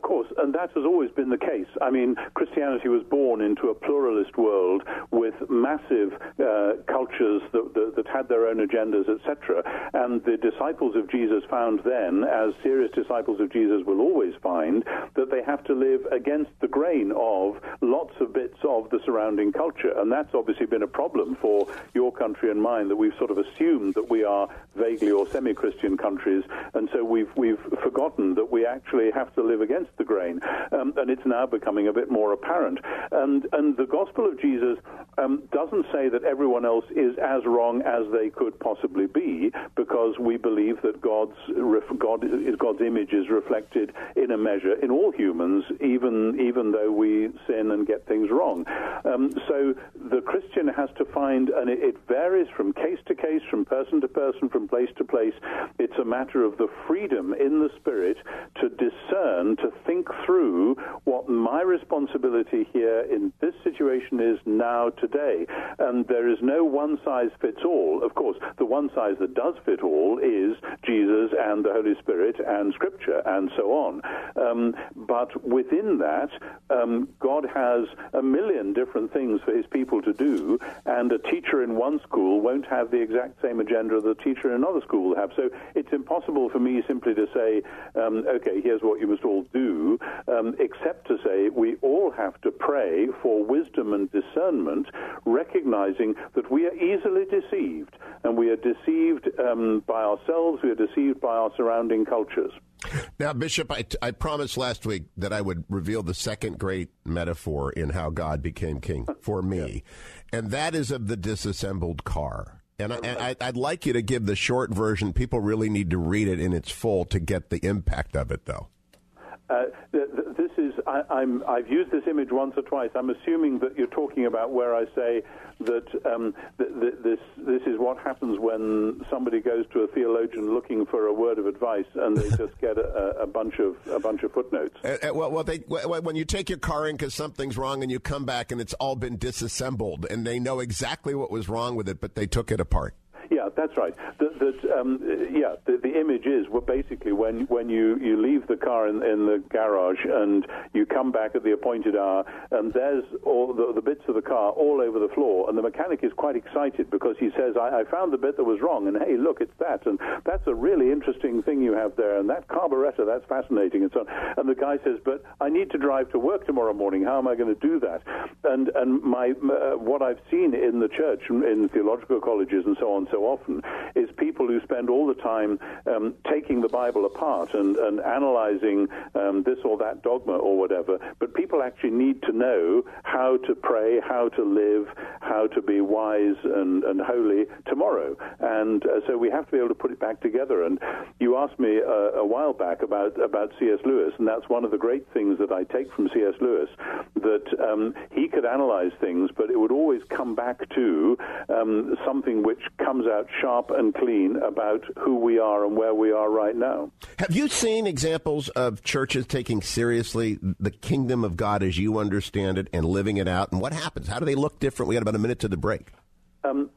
course, and that has always been the case. I mean, Christianity was born into a pluralist world with massive uh, cultures that, that, that, had their own agendas, etc. And the disciples of Jesus found then, as serious disciples of Jesus will always find, that they have to live against the grain of lots of bits of the surrounding culture. And that's obviously been a problem for your country and mine, that we've sort of assumed that we are vaguely or semi-Christian countries, and so we've, we've forgotten that we actually actually have to live against the grain. Um, and it's now becoming a bit more apparent. And, and the gospel of Jesus um, doesn't say that everyone else is as wrong as they could possibly be, because we believe that God's, God, God's image is reflected in a measure in all humans, even, even though we sin and get things wrong. Um, so the Christian has to find, and it, it varies from case to case, from person to person, from place to place. It's a matter of the freedom in the spirit to discern, to think through what my responsibility here in this situation is now today. And there is no one size fits all. Of course, the one size that does fit all is Jesus and the Holy Spirit and Scripture and so on. Um, but within that, um, God has a million different things for his people to do, and a teacher in one school won't have the exact same agenda that a teacher in another school will have. So it's impossible for me simply to say, um, okay, here's what you must all do, um, except to say we all have to pray for wisdom and discernment, recognizing that we are easily deceived, and we are deceived um, by ourselves, we are deceived by our surrounding cultures. Now, Bishop, I, I promised last week that I would reveal the second great metaphor in how God became king for me, yeah. and that is of the disassembled car. And, I, would like you to give the short version. People really need to read it in its full to get the impact of it, though. Uh, this is, I, have used this image once or twice. I'm assuming that you're talking about where I say that um, th- th- this, this is what happens when somebody goes to a theologian looking for a word of advice and they [laughs] just get a, a bunch of a bunch of footnotes. Uh, uh, well, well, they, when you take your car in because something's wrong and you come back and it's all been disassembled and they know exactly what was wrong with it, but they took it apart. Yeah, that's right. That, um, yeah, the, the, image is well, basically when when you, you leave the car in, in the garage and you come back at the appointed hour, and there's all the, the bits of the car all over the floor, and the mechanic is quite excited because he says, I, I found the bit that was wrong, and hey, look, it's that, and that's a really interesting thing you have there, and that carburetor, that's fascinating, and so on. And the guy says, but I need to drive to work tomorrow morning. How am I going to do that? And and my uh, what I've seen in the church, in theological colleges, and so on, so often is people who spend all the time um, taking the Bible apart and, and analyzing um, this or that dogma or whatever. But people actually need to know how to pray, how to live, how to be wise and, and holy tomorrow. And uh, so we have to be able to put it back together. And you asked me uh, a while back about, about C.S. Lewis, and that's one of the great things that I take from C.S. Lewis, that um, he could analyze things, but it would always come back to um, something which comes out sharp and clean about who we are and where we are right now. Have you seen examples of churches taking seriously the kingdom of God as you understand it and living it out? And what happens? How do they look different? We got about a minute to the break. Um,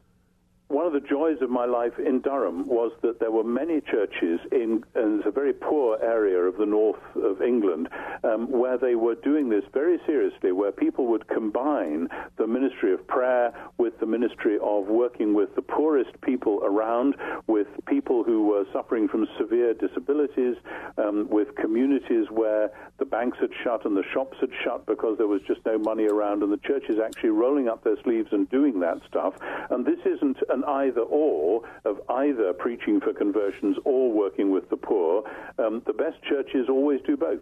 one of the joys of my life in Durham was that there were many churches in, in a very poor area of the north of England um, where they were doing this very seriously, where people would combine the ministry of prayer with the ministry of working with the poorest people around, with people who were suffering from severe disabilities, um, with communities where the banks had shut and the shops had shut because there was just no money around, and the churches actually rolling up their sleeves and doing that stuff. And this isn't an either or of either preaching for conversions or working with the poor. Um, the best churches always do both.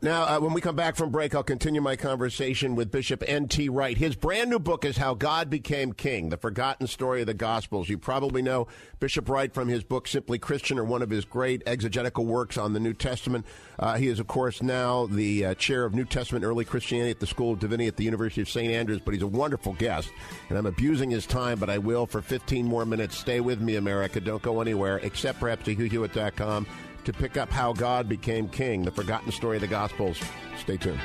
Now, uh, when we come back from break, I'll continue my conversation with Bishop N.T. Wright. His brand new book is How God Became King, the forgotten story of the Gospels. You probably know Bishop Wright from his book Simply Christian or one of his great exegetical works on the New Testament. Uh, he is, of course, now the uh, chair of New Testament Early Christianity at the School of Divinity at the University of St. Andrews, but he's a wonderful guest. And I'm abusing his time, but I will for 15 more minutes. Stay with me, America. Don't go anywhere, except perhaps to HughHewitt.com to pick up how God became king, the forgotten story of the Gospels. Stay tuned.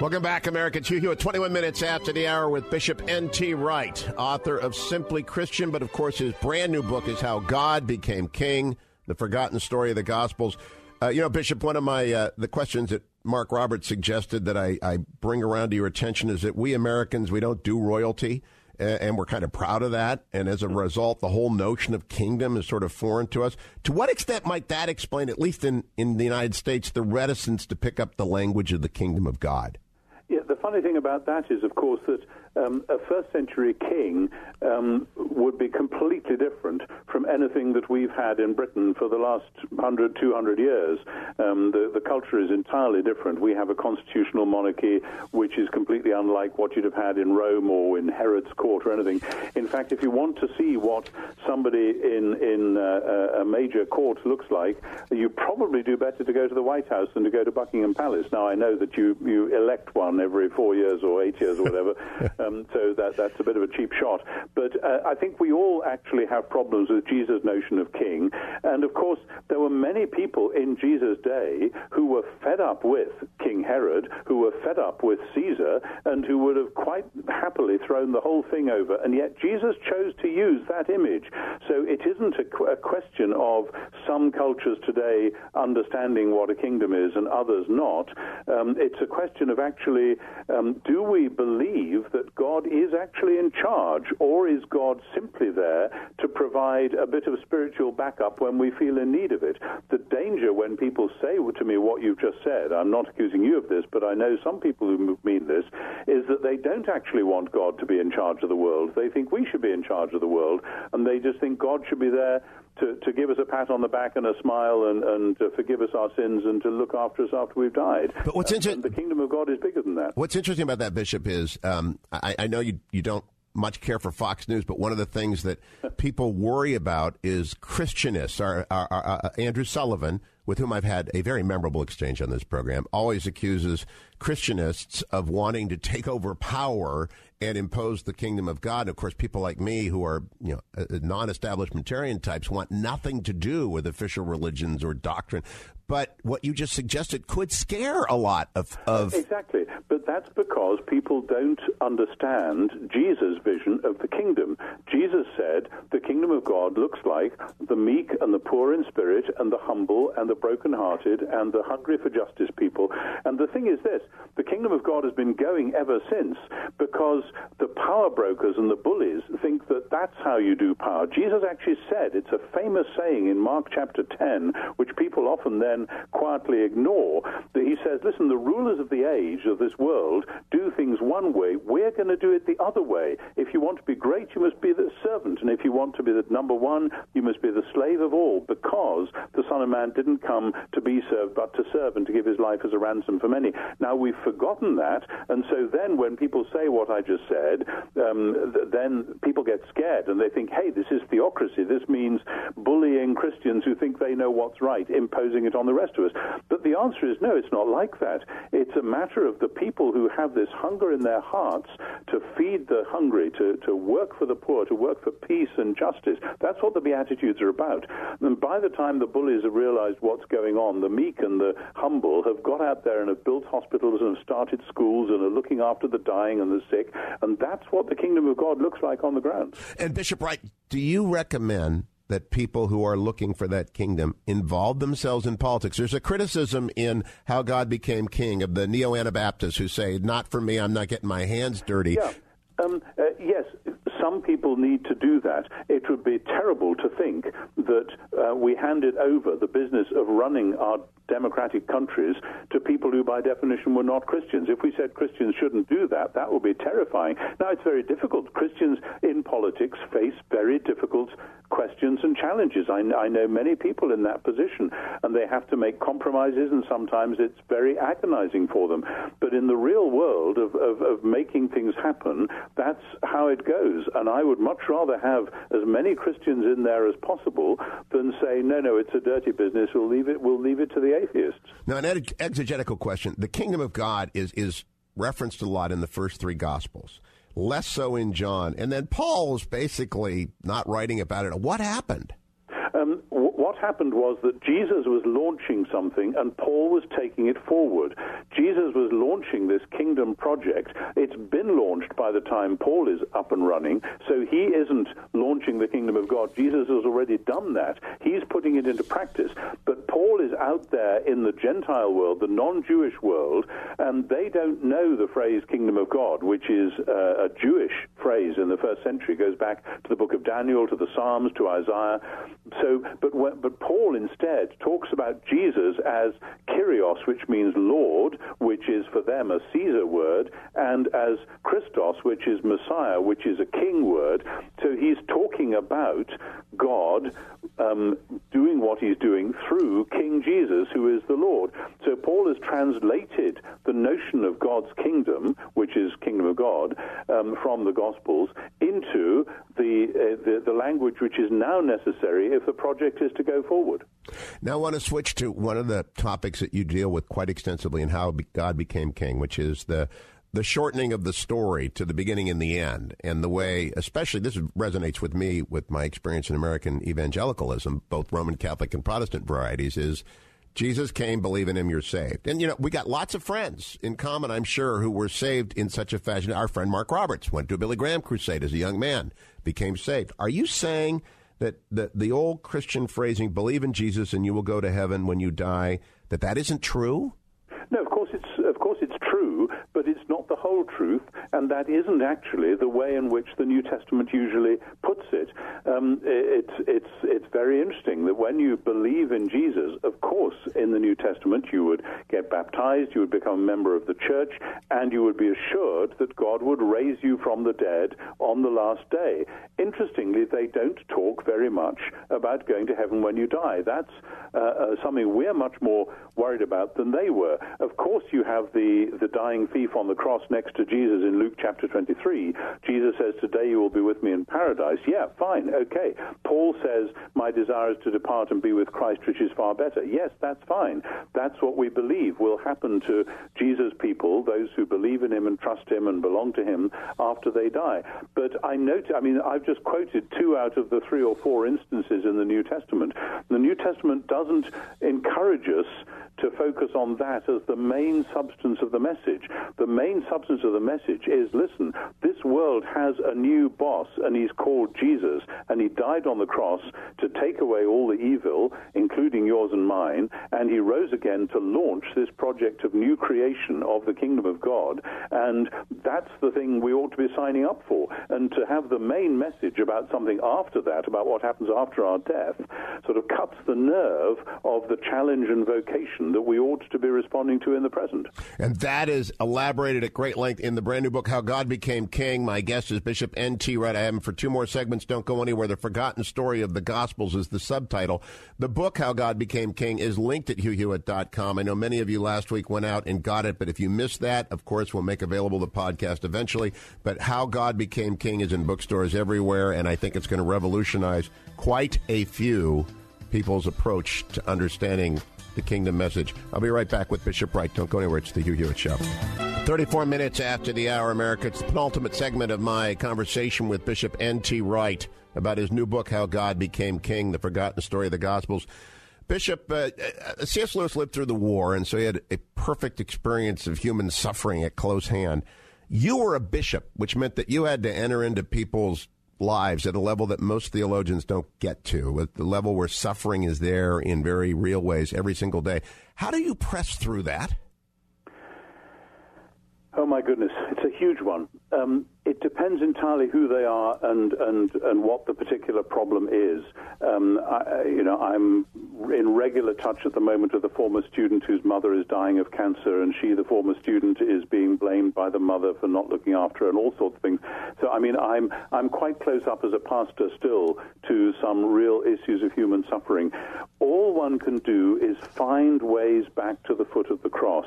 Welcome back, America. Hugh Hewitt, 21 minutes after the hour with Bishop N.T. Wright, author of Simply Christian, but of course his brand new book is How God Became King, the forgotten story of the Gospels. Uh, you know, Bishop, one of my uh, the questions that Mark Roberts suggested that I, I bring around to your attention is that we Americans we don't do royalty and we're kind of proud of that. And as a result, the whole notion of kingdom is sort of foreign to us. To what extent might that explain, at least in, in the United States, the reticence to pick up the language of the kingdom of God? Yeah, the funny thing about that is, of course, that um, a first century king um, would be completely different from anything that we've had in Britain for the last 100, 200 years. Um, the, the culture is entirely different. We have a constitutional monarchy which is completely unlike what you'd have had in Rome or in Herod's court or anything. In fact, if you want to see what somebody in, in uh, a major court looks like, you probably do better to go to the White House than to go to Buckingham Palace. Now, I know that you, you elect one every four years or eight years or whatever. [laughs] Um, so that, that's a bit of a cheap shot. But uh, I think we all actually have problems with Jesus' notion of king. And of course, there were many people in Jesus' day who were fed up with King Herod, who were fed up with Caesar, and who would have quite happily thrown the whole thing over. And yet Jesus chose to use that image. So it isn't a, qu- a question of some cultures today understanding what a kingdom is and others not. Um, it's a question of actually, um, do we believe that God is actually in charge, or is God simply there to provide a bit of spiritual backup when we feel in need of it? The danger when people say to me what you've just said, I'm not accusing you of this, but I know some people who mean this, is that they don't actually want God to be in charge of the world. They think we should be in charge of the world, and they just think God should be there to, to give us a pat on the back and a smile and, and to forgive us our sins and to look after us after we've died. But what's interesting, the kingdom of God is bigger than that. What's interesting about that, Bishop, is um, I, I know you you don't much care for Fox News, but one of the things that [laughs] people worry about is Christianists. Our, our, our, uh, Andrew Sullivan, with whom I've had a very memorable exchange on this program, always accuses Christianists of wanting to take over power and impose the kingdom of God. And of course, people like me who are you know uh, non-establishmentarian types want nothing to do with official religions or doctrine. But what you just suggested could scare a lot of, of exactly. But that's because people don't understand Jesus' vision of the kingdom. Jesus said the kingdom of God looks like the meek and the poor in spirit and the humble and the brokenhearted and the hungry for justice people. And the thing is this: the kingdom of God has been going ever since because the power brokers and the bullies think that that's how you do power. Jesus actually said, it's a famous saying in Mark chapter 10, which people often there then quietly ignore. That he says, listen, the rulers of the age of this world do things one way. We're going to do it the other way. If you want to be great, you must be the servant, and if you want to be the number one, you must be the slave of all, because the Son of Man didn't come to be served, but to serve and to give his life as a ransom for many. Now we've forgotten that, and so then when people say what I just said, um, th- then people get scared and they think, hey, this is theocracy. This means bullying Christians who think they know what's right, imposing it on the rest of us. But the answer is no, it's not like that. It's a matter of the people who have this hunger in their hearts to feed the hungry, to, to work for the poor, to work for peace and justice. That's what the Beatitudes are about. And by the time the bullies have realized what's going on, the meek and the humble have got out there and have built hospitals and have started schools and are looking after the dying and the sick. And that's what the kingdom of God looks like on the ground. And Bishop Wright, do you recommend that people who are looking for that kingdom involve themselves in politics. There's a criticism in how God became king of the neo Anabaptists who say, "Not for me. I'm not getting my hands dirty." Yeah. Um, uh, yes, some people need to do that. It would be terrible to think that uh, we handed over the business of running our democratic countries to people who, by definition, were not Christians. If we said Christians shouldn't do that, that would be terrifying. Now, it's very difficult. Christians in politics face very difficult questions and challenges. I, I, know many people in that position, and they have to make compromises, and sometimes it's very agonizing for them. But in the real world of, of, of making things happen, that's how it goes. And I would much rather have as many Christians in there as possible than say, no, no, it's a dirty business. We'll leave it. We'll leave it to the atheists. Now, an exegetical question: The kingdom of God is is referenced a lot in the first three gospels less so in John. And then Paul is basically not writing about it. What happened? What happened was that Jesus was launching something and Paul was taking it forward. Jesus was launching this kingdom project. It's been launched by the time Paul is up and running, so he isn't launching the kingdom of God. Jesus has already done that. He's putting it into practice. But Paul is out there in the Gentile world, the non Jewish world, and they don't know the phrase kingdom of God, which is uh, a Jewish phrase in the first century, goes back to the book of Daniel, to the Psalms, to Isaiah. So, but when, but Paul instead talks about Jesus as Kyrios, which means Lord, which is for them a Caesar word, and as Christos, which is Messiah, which is a king word. So he's talking about God um, doing what he's doing through King Jesus, who is the Lord. So Paul has translated the notion of God's kingdom, which is kingdom of God, um, from the Gospels into the, uh, the, the language which is now necessary if the project is to go forward. Now, I want to switch to one of the topics that you deal with quite extensively in how God became king, which is the the shortening of the story to the beginning and the end, and the way, especially this resonates with me with my experience in American evangelicalism, both Roman Catholic and Protestant varieties, is Jesus came, believe in him, you're saved. And, you know, we got lots of friends in common, I'm sure, who were saved in such a fashion. Our friend Mark Roberts went to a Billy Graham crusade as a young man, became saved. Are you saying that the, the old Christian phrasing, believe in Jesus and you will go to heaven when you die, that that isn't true? No, of course it's of course it's true, but it's not the whole truth, and that isn't actually the way in which the New Testament usually puts it. Um, it's it's it's very interesting that when you believe in Jesus, of course, in the New Testament you would get baptized, you would become a member of the church, and you would be assured that God would raise you from the dead on the last day. Interestingly, they don't talk very much about going to heaven when you die. That's uh, uh, something we're much more worried about than they were. Of course, you have the the dying thief on the cross next to Jesus in Luke chapter 23. Jesus says, Today you will be with me in paradise. Yeah, fine, okay. Paul says, My desire is to depart and be with Christ, which is far better. Yes, that's fine. That's what we believe will happen to Jesus' people, those who believe in him and trust him and belong to him after they die. But I note, I mean, I've just quoted two out of the three or four instances in the New Testament. The New Testament doesn't encourage us to focus on that as the main substance of the message. The main substance of the message is listen, this world has a new boss, and he's called Jesus, and he died on the cross to take away all the evil, including yours and mine, and he rose again to launch this project of new creation of the kingdom of God, and that's the thing we ought to be signing up for. And to have the main message about something after that, about what happens after our death, sort of cuts the nerve of the challenge and vocation that we ought to be responding to in the present. And that is elaborated at great length in the brand new book, How God Became King. My guest is Bishop N.T. Wright. I have him for two more segments. Don't go anywhere. The Forgotten Story of the Gospels is the subtitle. The book, How God Became King, is linked at hughhewitt.com. I know many of you last week went out and got it, but if you missed that, of course, we'll make available the podcast eventually. But How God Became King is in bookstores everywhere, and I think it's going to revolutionize quite a few people's approach to understanding the kingdom message. I'll be right back with Bishop Wright. Don't go anywhere. It's the Hugh Hewitt Show. 34 minutes after the hour, America. It's the penultimate segment of my conversation with Bishop N.T. Wright about his new book, How God Became King, The Forgotten Story of the Gospels. Bishop, uh, uh, C.S. Lewis lived through the war, and so he had a perfect experience of human suffering at close hand. You were a bishop, which meant that you had to enter into people's lives at a level that most theologians don't get to, at the level where suffering is there in very real ways every single day. How do you press through that? Oh my goodness, it's a huge one. Um, it depends entirely who they are and, and, and what the particular problem is. Um, I, you know, I'm in regular touch at the moment with a former student whose mother is dying of cancer, and she, the former student, is being blamed by the mother for not looking after her, and all sorts of things. So, I mean, I'm I'm quite close up as a pastor still to some real issues of human suffering. All one can do is find ways back to the foot of the cross.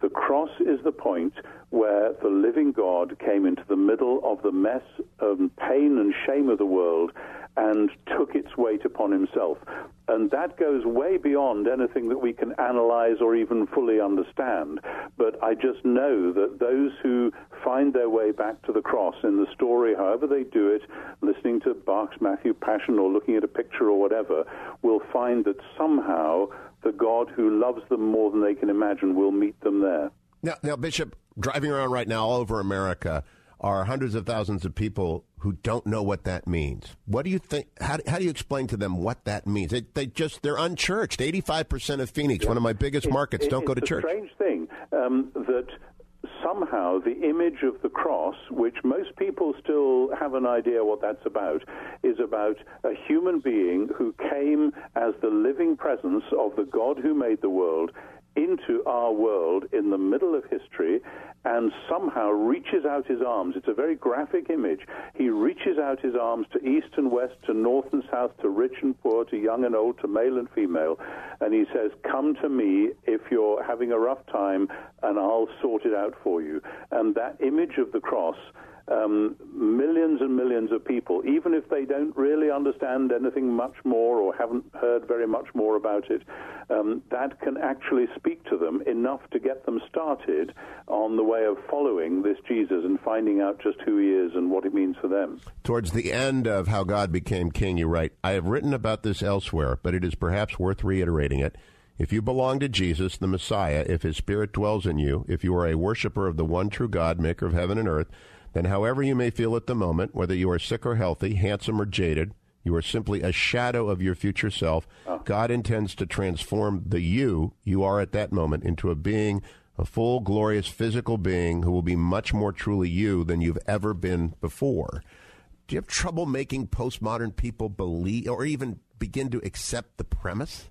The cross is the point where the living God came into the middle of the mess and pain and shame of the world and took its weight upon himself. And that goes way beyond anything that we can analyze or even fully understand. But I just know that those who find their way back to the cross in the story, however they do it, listening to Bach's Matthew Passion or looking at a picture or whatever, will find that somehow the God who loves them more than they can imagine will meet them there. Now, now, Bishop, driving around right now all over America are hundreds of thousands of people who don't know what that means. What do you think? How, how do you explain to them what that means? They, they just they're unchurched. Eighty five percent of Phoenix, yeah. one of my biggest it, markets, it, don't go to church. Strange thing um, that somehow the image of the cross, which most people still have an idea what that's about, is about a human being who came as the living presence of the God who made the world into our world in the middle of history and somehow reaches out his arms. It's a very graphic image. He reaches out his arms to east and west, to north and south, to rich and poor, to young and old, to male and female. And he says, Come to me if you're having a rough time, and I'll sort it out for you. And that image of the cross um, millions and millions of people, even if they don't really understand anything much more or haven't heard very much more about it, um, that can actually speak to them enough to get them started on the way of following this Jesus and finding out just who he is and what it means for them. Towards the end of How God Became King, you write, I have written about this elsewhere, but it is perhaps worth reiterating it. If you belong to Jesus, the Messiah, if his Spirit dwells in you, if you are a worshiper of the one true God, maker of heaven and earth, then however you may feel at the moment, whether you are sick or healthy, handsome or jaded, you are simply a shadow of your future self. Oh. God intends to transform the you you are at that moment into a being, a full, glorious physical being who will be much more truly you than you've ever been before. Do you have trouble making postmodern people believe or even begin to accept the premise?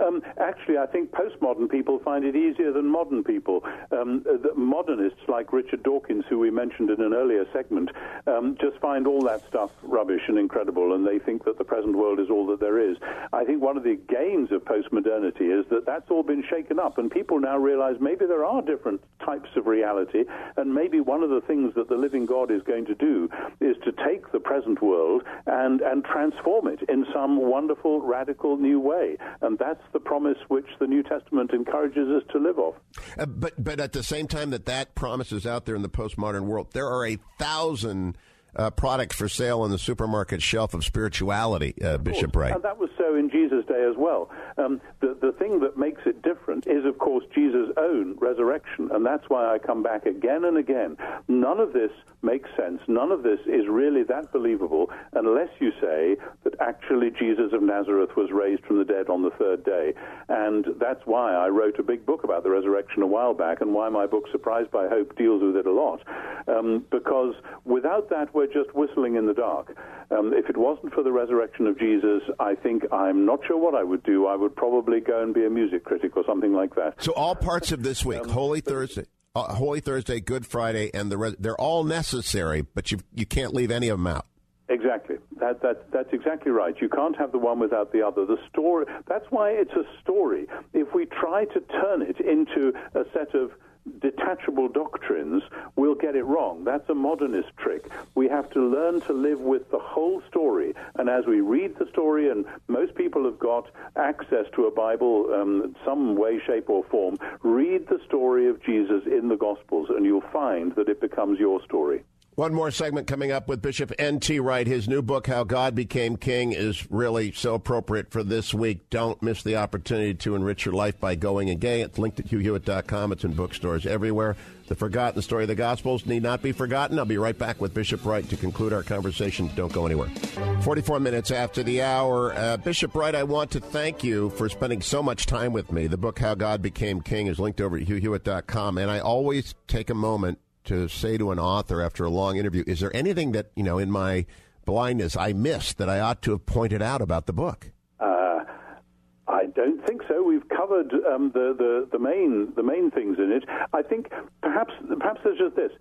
Um, actually, I think postmodern people find it easier than modern people. Um, modernists like Richard Dawkins, who we mentioned in an earlier segment, um, just find all that stuff rubbish and incredible, and they think that the present world is all that there is. I think one of the gains of postmodernity is that that's all been shaken up, and people now realize maybe there are different types of reality, and maybe one of the things that the living God is going to do is to take the present world and, and transform it in some wonderful, radical new way. And that's the promise which the New Testament encourages us to live off. Uh, but but at the same time that that promise is out there in the postmodern world, there are a thousand uh, products for sale on the supermarket shelf of spirituality, uh, Bishop Wright. And that was so in Jesus' day as well. Um, the, the thing that makes it different is, of course, Jesus' own resurrection, and that's why I come back again and again. None of this makes sense. None of this is really that believable unless you say that actually Jesus of Nazareth was raised from the dead on the third day. And that's why I wrote a big book about the resurrection a while back, and why my book Surprised by Hope deals with it a lot. Um, because without that, we're just whistling in the dark. Um, if it wasn't for the resurrection of Jesus, I think I'm not sure what I would do. I would probably go and be a music critic or something like that. So all parts of this week, um, Holy Thursday. Uh, Holy Thursday, Good Friday, and the re- they're all necessary, but you you can't leave any of them out. Exactly. That, that, that's exactly right. You can't have the one without the other. The story. That's why it's a story. If we try to turn it into a set of detachable doctrines, we'll get it wrong. That's a modernist trick. We have to learn to live with the whole story. And as we read the story, and most people have got access to a Bible, um, some way, shape, or form, read the story of Jesus in the Gospels, and you'll find that it becomes your story. One more segment coming up with Bishop N.T. Wright. His new book, How God Became King, is really so appropriate for this week. Don't miss the opportunity to enrich your life by going and getting it. It's linked at hughhewitt.com. It's in bookstores everywhere. The forgotten story of the Gospels need not be forgotten. I'll be right back with Bishop Wright to conclude our conversation. Don't go anywhere. 44 minutes after the hour. Uh, Bishop Wright, I want to thank you for spending so much time with me. The book, How God Became King, is linked over at hughhewitt.com. And I always take a moment to say to an author after a long interview, is there anything that, you know, in my blindness I missed that I ought to have pointed out about the book? Uh, I don't think so. We've covered um, the, the, the, main, the main things in it. I think perhaps, perhaps there's just this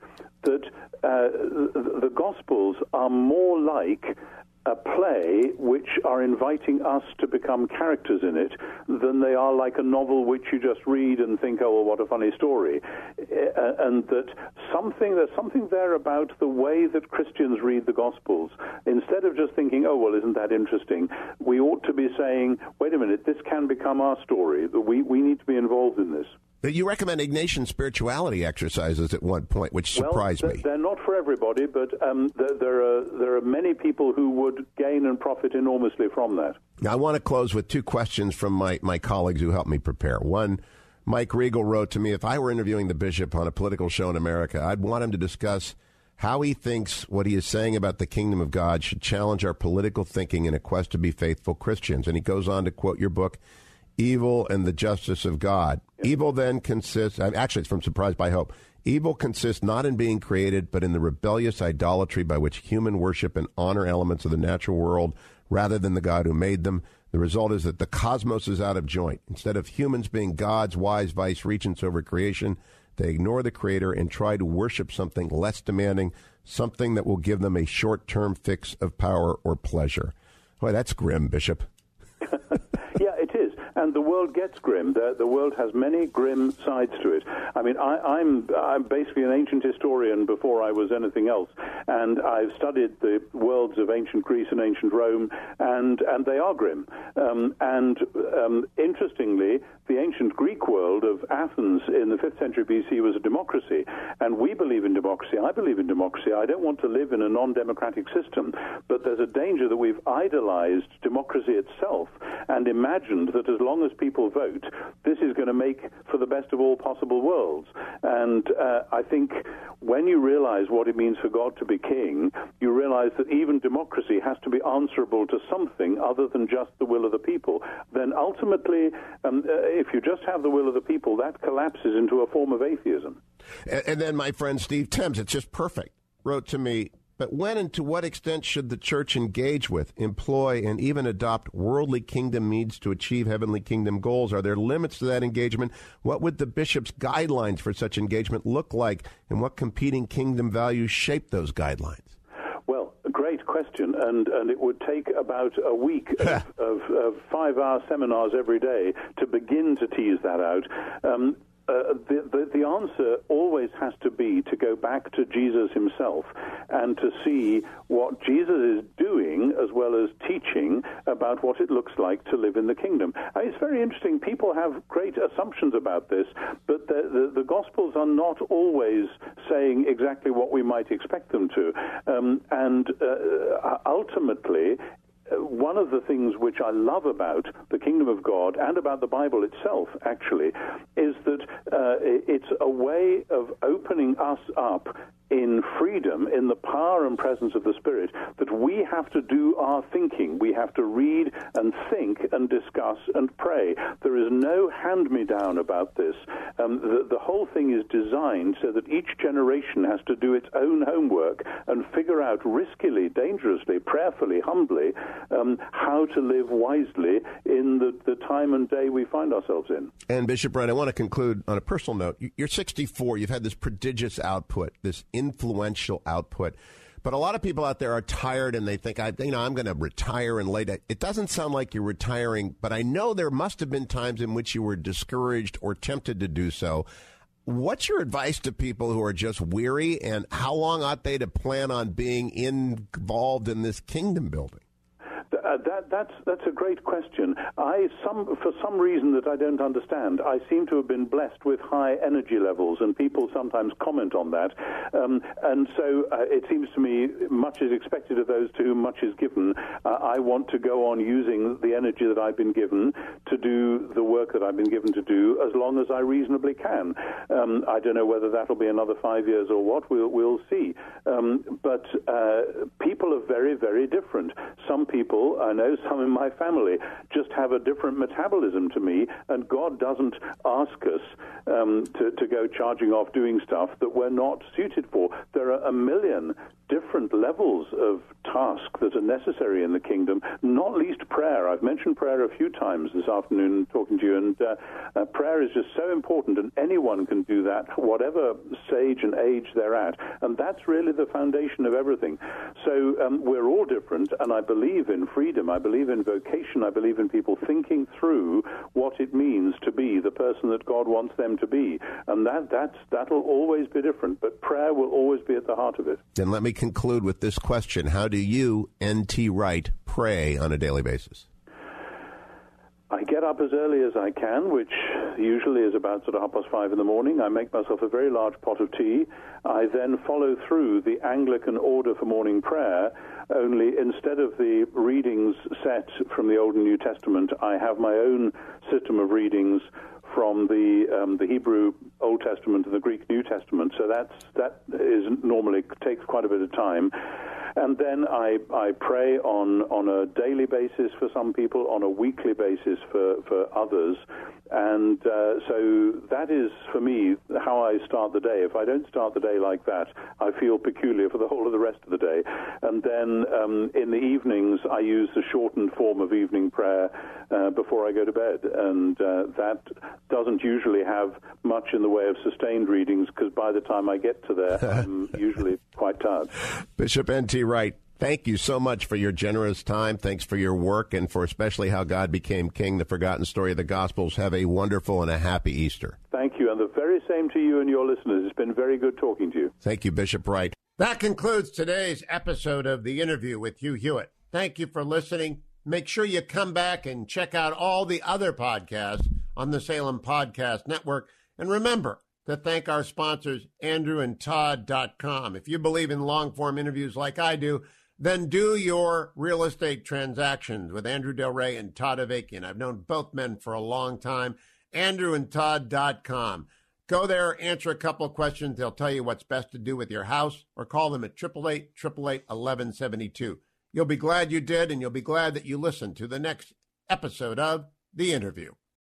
that uh, the, the Gospels are more like a play which are inviting us to become characters in it than they are like a novel which you just read and think, oh, well, what a funny story. Uh, and that something, there's something there about the way that Christians read the Gospels. Instead of just thinking, oh, well, isn't that interesting, we ought to be saying, wait a minute, this can become our story. We, we need to be involved in this. You recommend Ignatian spirituality exercises at one point, which surprised well, me. They're not for everybody, but um, there, there, are there are many people who would gain and profit enormously from that. Now, I want to close with two questions from my, my colleagues who helped me prepare. One, Mike Regal wrote to me, if I were interviewing the bishop on a political show in America, I'd want him to discuss how he thinks what he is saying about the kingdom of God should challenge our political thinking in a quest to be faithful Christians. And he goes on to quote your book evil and the justice of God. Evil then consists, actually, it's from Surprised by Hope. Evil consists not in being created, but in the rebellious idolatry by which human worship and honor elements of the natural world rather than the God who made them. The result is that the cosmos is out of joint. Instead of humans being God's wise vice regents over creation, they ignore the Creator and try to worship something less demanding, something that will give them a short term fix of power or pleasure. Boy, that's grim, Bishop. [laughs] and the world gets grim. The, the world has many grim sides to it. I mean, I, I'm I'm basically an ancient historian before I was anything else, and I've studied the worlds of ancient Greece and ancient Rome, and and they are grim. Um, and um, interestingly, the ancient Greek world of Athens in the 5th century BC was a democracy, and we believe in democracy. I believe in democracy. I don't want to live in a non democratic system, but there's a danger that we've idolized democracy itself and imagined that as long as people vote, this is going to make for the best of all possible worlds. And uh, I think when you realize what it means for God to be king, you realize that even democracy has to be answerable to something other than just the will of the people. Then ultimately, um, uh, if you just have the will of the people, that collapses into a form of atheism. And, and then my friend Steve Thames, it's just perfect, wrote to me but when and to what extent should the church engage with, employ, and even adopt worldly kingdom means to achieve heavenly kingdom goals? Are there limits to that engagement? What would the bishop's guidelines for such engagement look like, and what competing kingdom values shape those guidelines? Well, great question, and, and it would take about a week [laughs] of, of, of five hour seminars every day to begin to tease that out. Um, uh, the, the, the, answer always has to be to go back to Jesus himself and to see what Jesus is doing as well as teaching about what it looks like to live in the kingdom. Uh, it's very interesting. People have great assumptions about this, but the, the, the Gospels are not always saying exactly what we might expect them to. Um, and uh, ultimately, one of the things which I love about the kingdom of God and about the Bible itself, actually, is that uh, it's a way of opening us up in freedom, in the power and presence of the Spirit, that we have to do our thinking. We have to read and think and discuss and pray. There is no hand me down about this. Um, the, the whole thing is designed so that each generation has to do its own homework and figure out riskily, dangerously, prayerfully, humbly, um, how to live wisely in the, the time and day we find ourselves in. And Bishop Wright, I want to conclude on a personal note. You're 64. You've had this prodigious output, this influential output. But a lot of people out there are tired and they think, I, you know, I'm going to retire and late. It doesn't sound like you're retiring, but I know there must have been times in which you were discouraged or tempted to do so. What's your advice to people who are just weary, and how long ought they to plan on being involved in this kingdom building? That, that's, that's a great question. I, some, for some reason that I don't understand, I seem to have been blessed with high energy levels, and people sometimes comment on that. Um, and so uh, it seems to me much is expected of those to whom much is given. Uh, I want to go on using the energy that I've been given to do the work that I've been given to do as long as I reasonably can. Um, I don't know whether that'll be another five years or what. We'll, we'll see. Um, but uh, people are very, very different. Some people I know some in my family just have a different metabolism to me, and God doesn't ask us um, to, to go charging off doing stuff that we're not suited for. There are a million different levels of task that are necessary in the kingdom, not least prayer. I've mentioned prayer a few times this afternoon talking to you, and uh, uh, prayer is just so important, and anyone can do that, whatever stage and age they're at. And that's really the foundation of everything. So um, we're all different, and I believe in freedom. I believe in vocation. I believe in people thinking through what it means to be the person that God wants them to be. And that, that's, that'll always be different, but prayer will always be at the heart of it. Then let me conclude with this question How do you, N.T. Wright, pray on a daily basis? I get up as early as I can, which usually is about sort of half past five in the morning. I make myself a very large pot of tea. I then follow through the Anglican order for morning prayer, only instead of the readings set from the Old and New Testament, I have my own system of readings from the um, the Hebrew Old Testament and the Greek New Testament. So that's that is normally takes quite a bit of time. And then I, I pray on, on a daily basis for some people, on a weekly basis for, for others. And uh, so that is, for me, how I start the day. If I don't start the day like that, I feel peculiar for the whole of the rest of the day. And then um, in the evenings, I use the shortened form of evening prayer uh, before I go to bed. And uh, that doesn't usually have much in the way of sustained readings because by the time I get to there, [laughs] I'm usually quite tired. Bishop N.T. Wright, thank you so much for your generous time. Thanks for your work and for especially how God became king, the forgotten story of the Gospels. Have a wonderful and a happy Easter. Thank you. And the very same to you and your listeners. It's been very good talking to you. Thank you, Bishop Wright. That concludes today's episode of The Interview with Hugh Hewitt. Thank you for listening. Make sure you come back and check out all the other podcasts on the Salem Podcast Network. And remember, to thank our sponsors, andrewandtodd.com. If you believe in long form interviews like I do, then do your real estate transactions with Andrew Del Rey and Todd Avakian. I've known both men for a long time. AndrewandTodd.com. Go there, answer a couple questions. They'll tell you what's best to do with your house or call them at 888 1172. You'll be glad you did, and you'll be glad that you listened to the next episode of The Interview.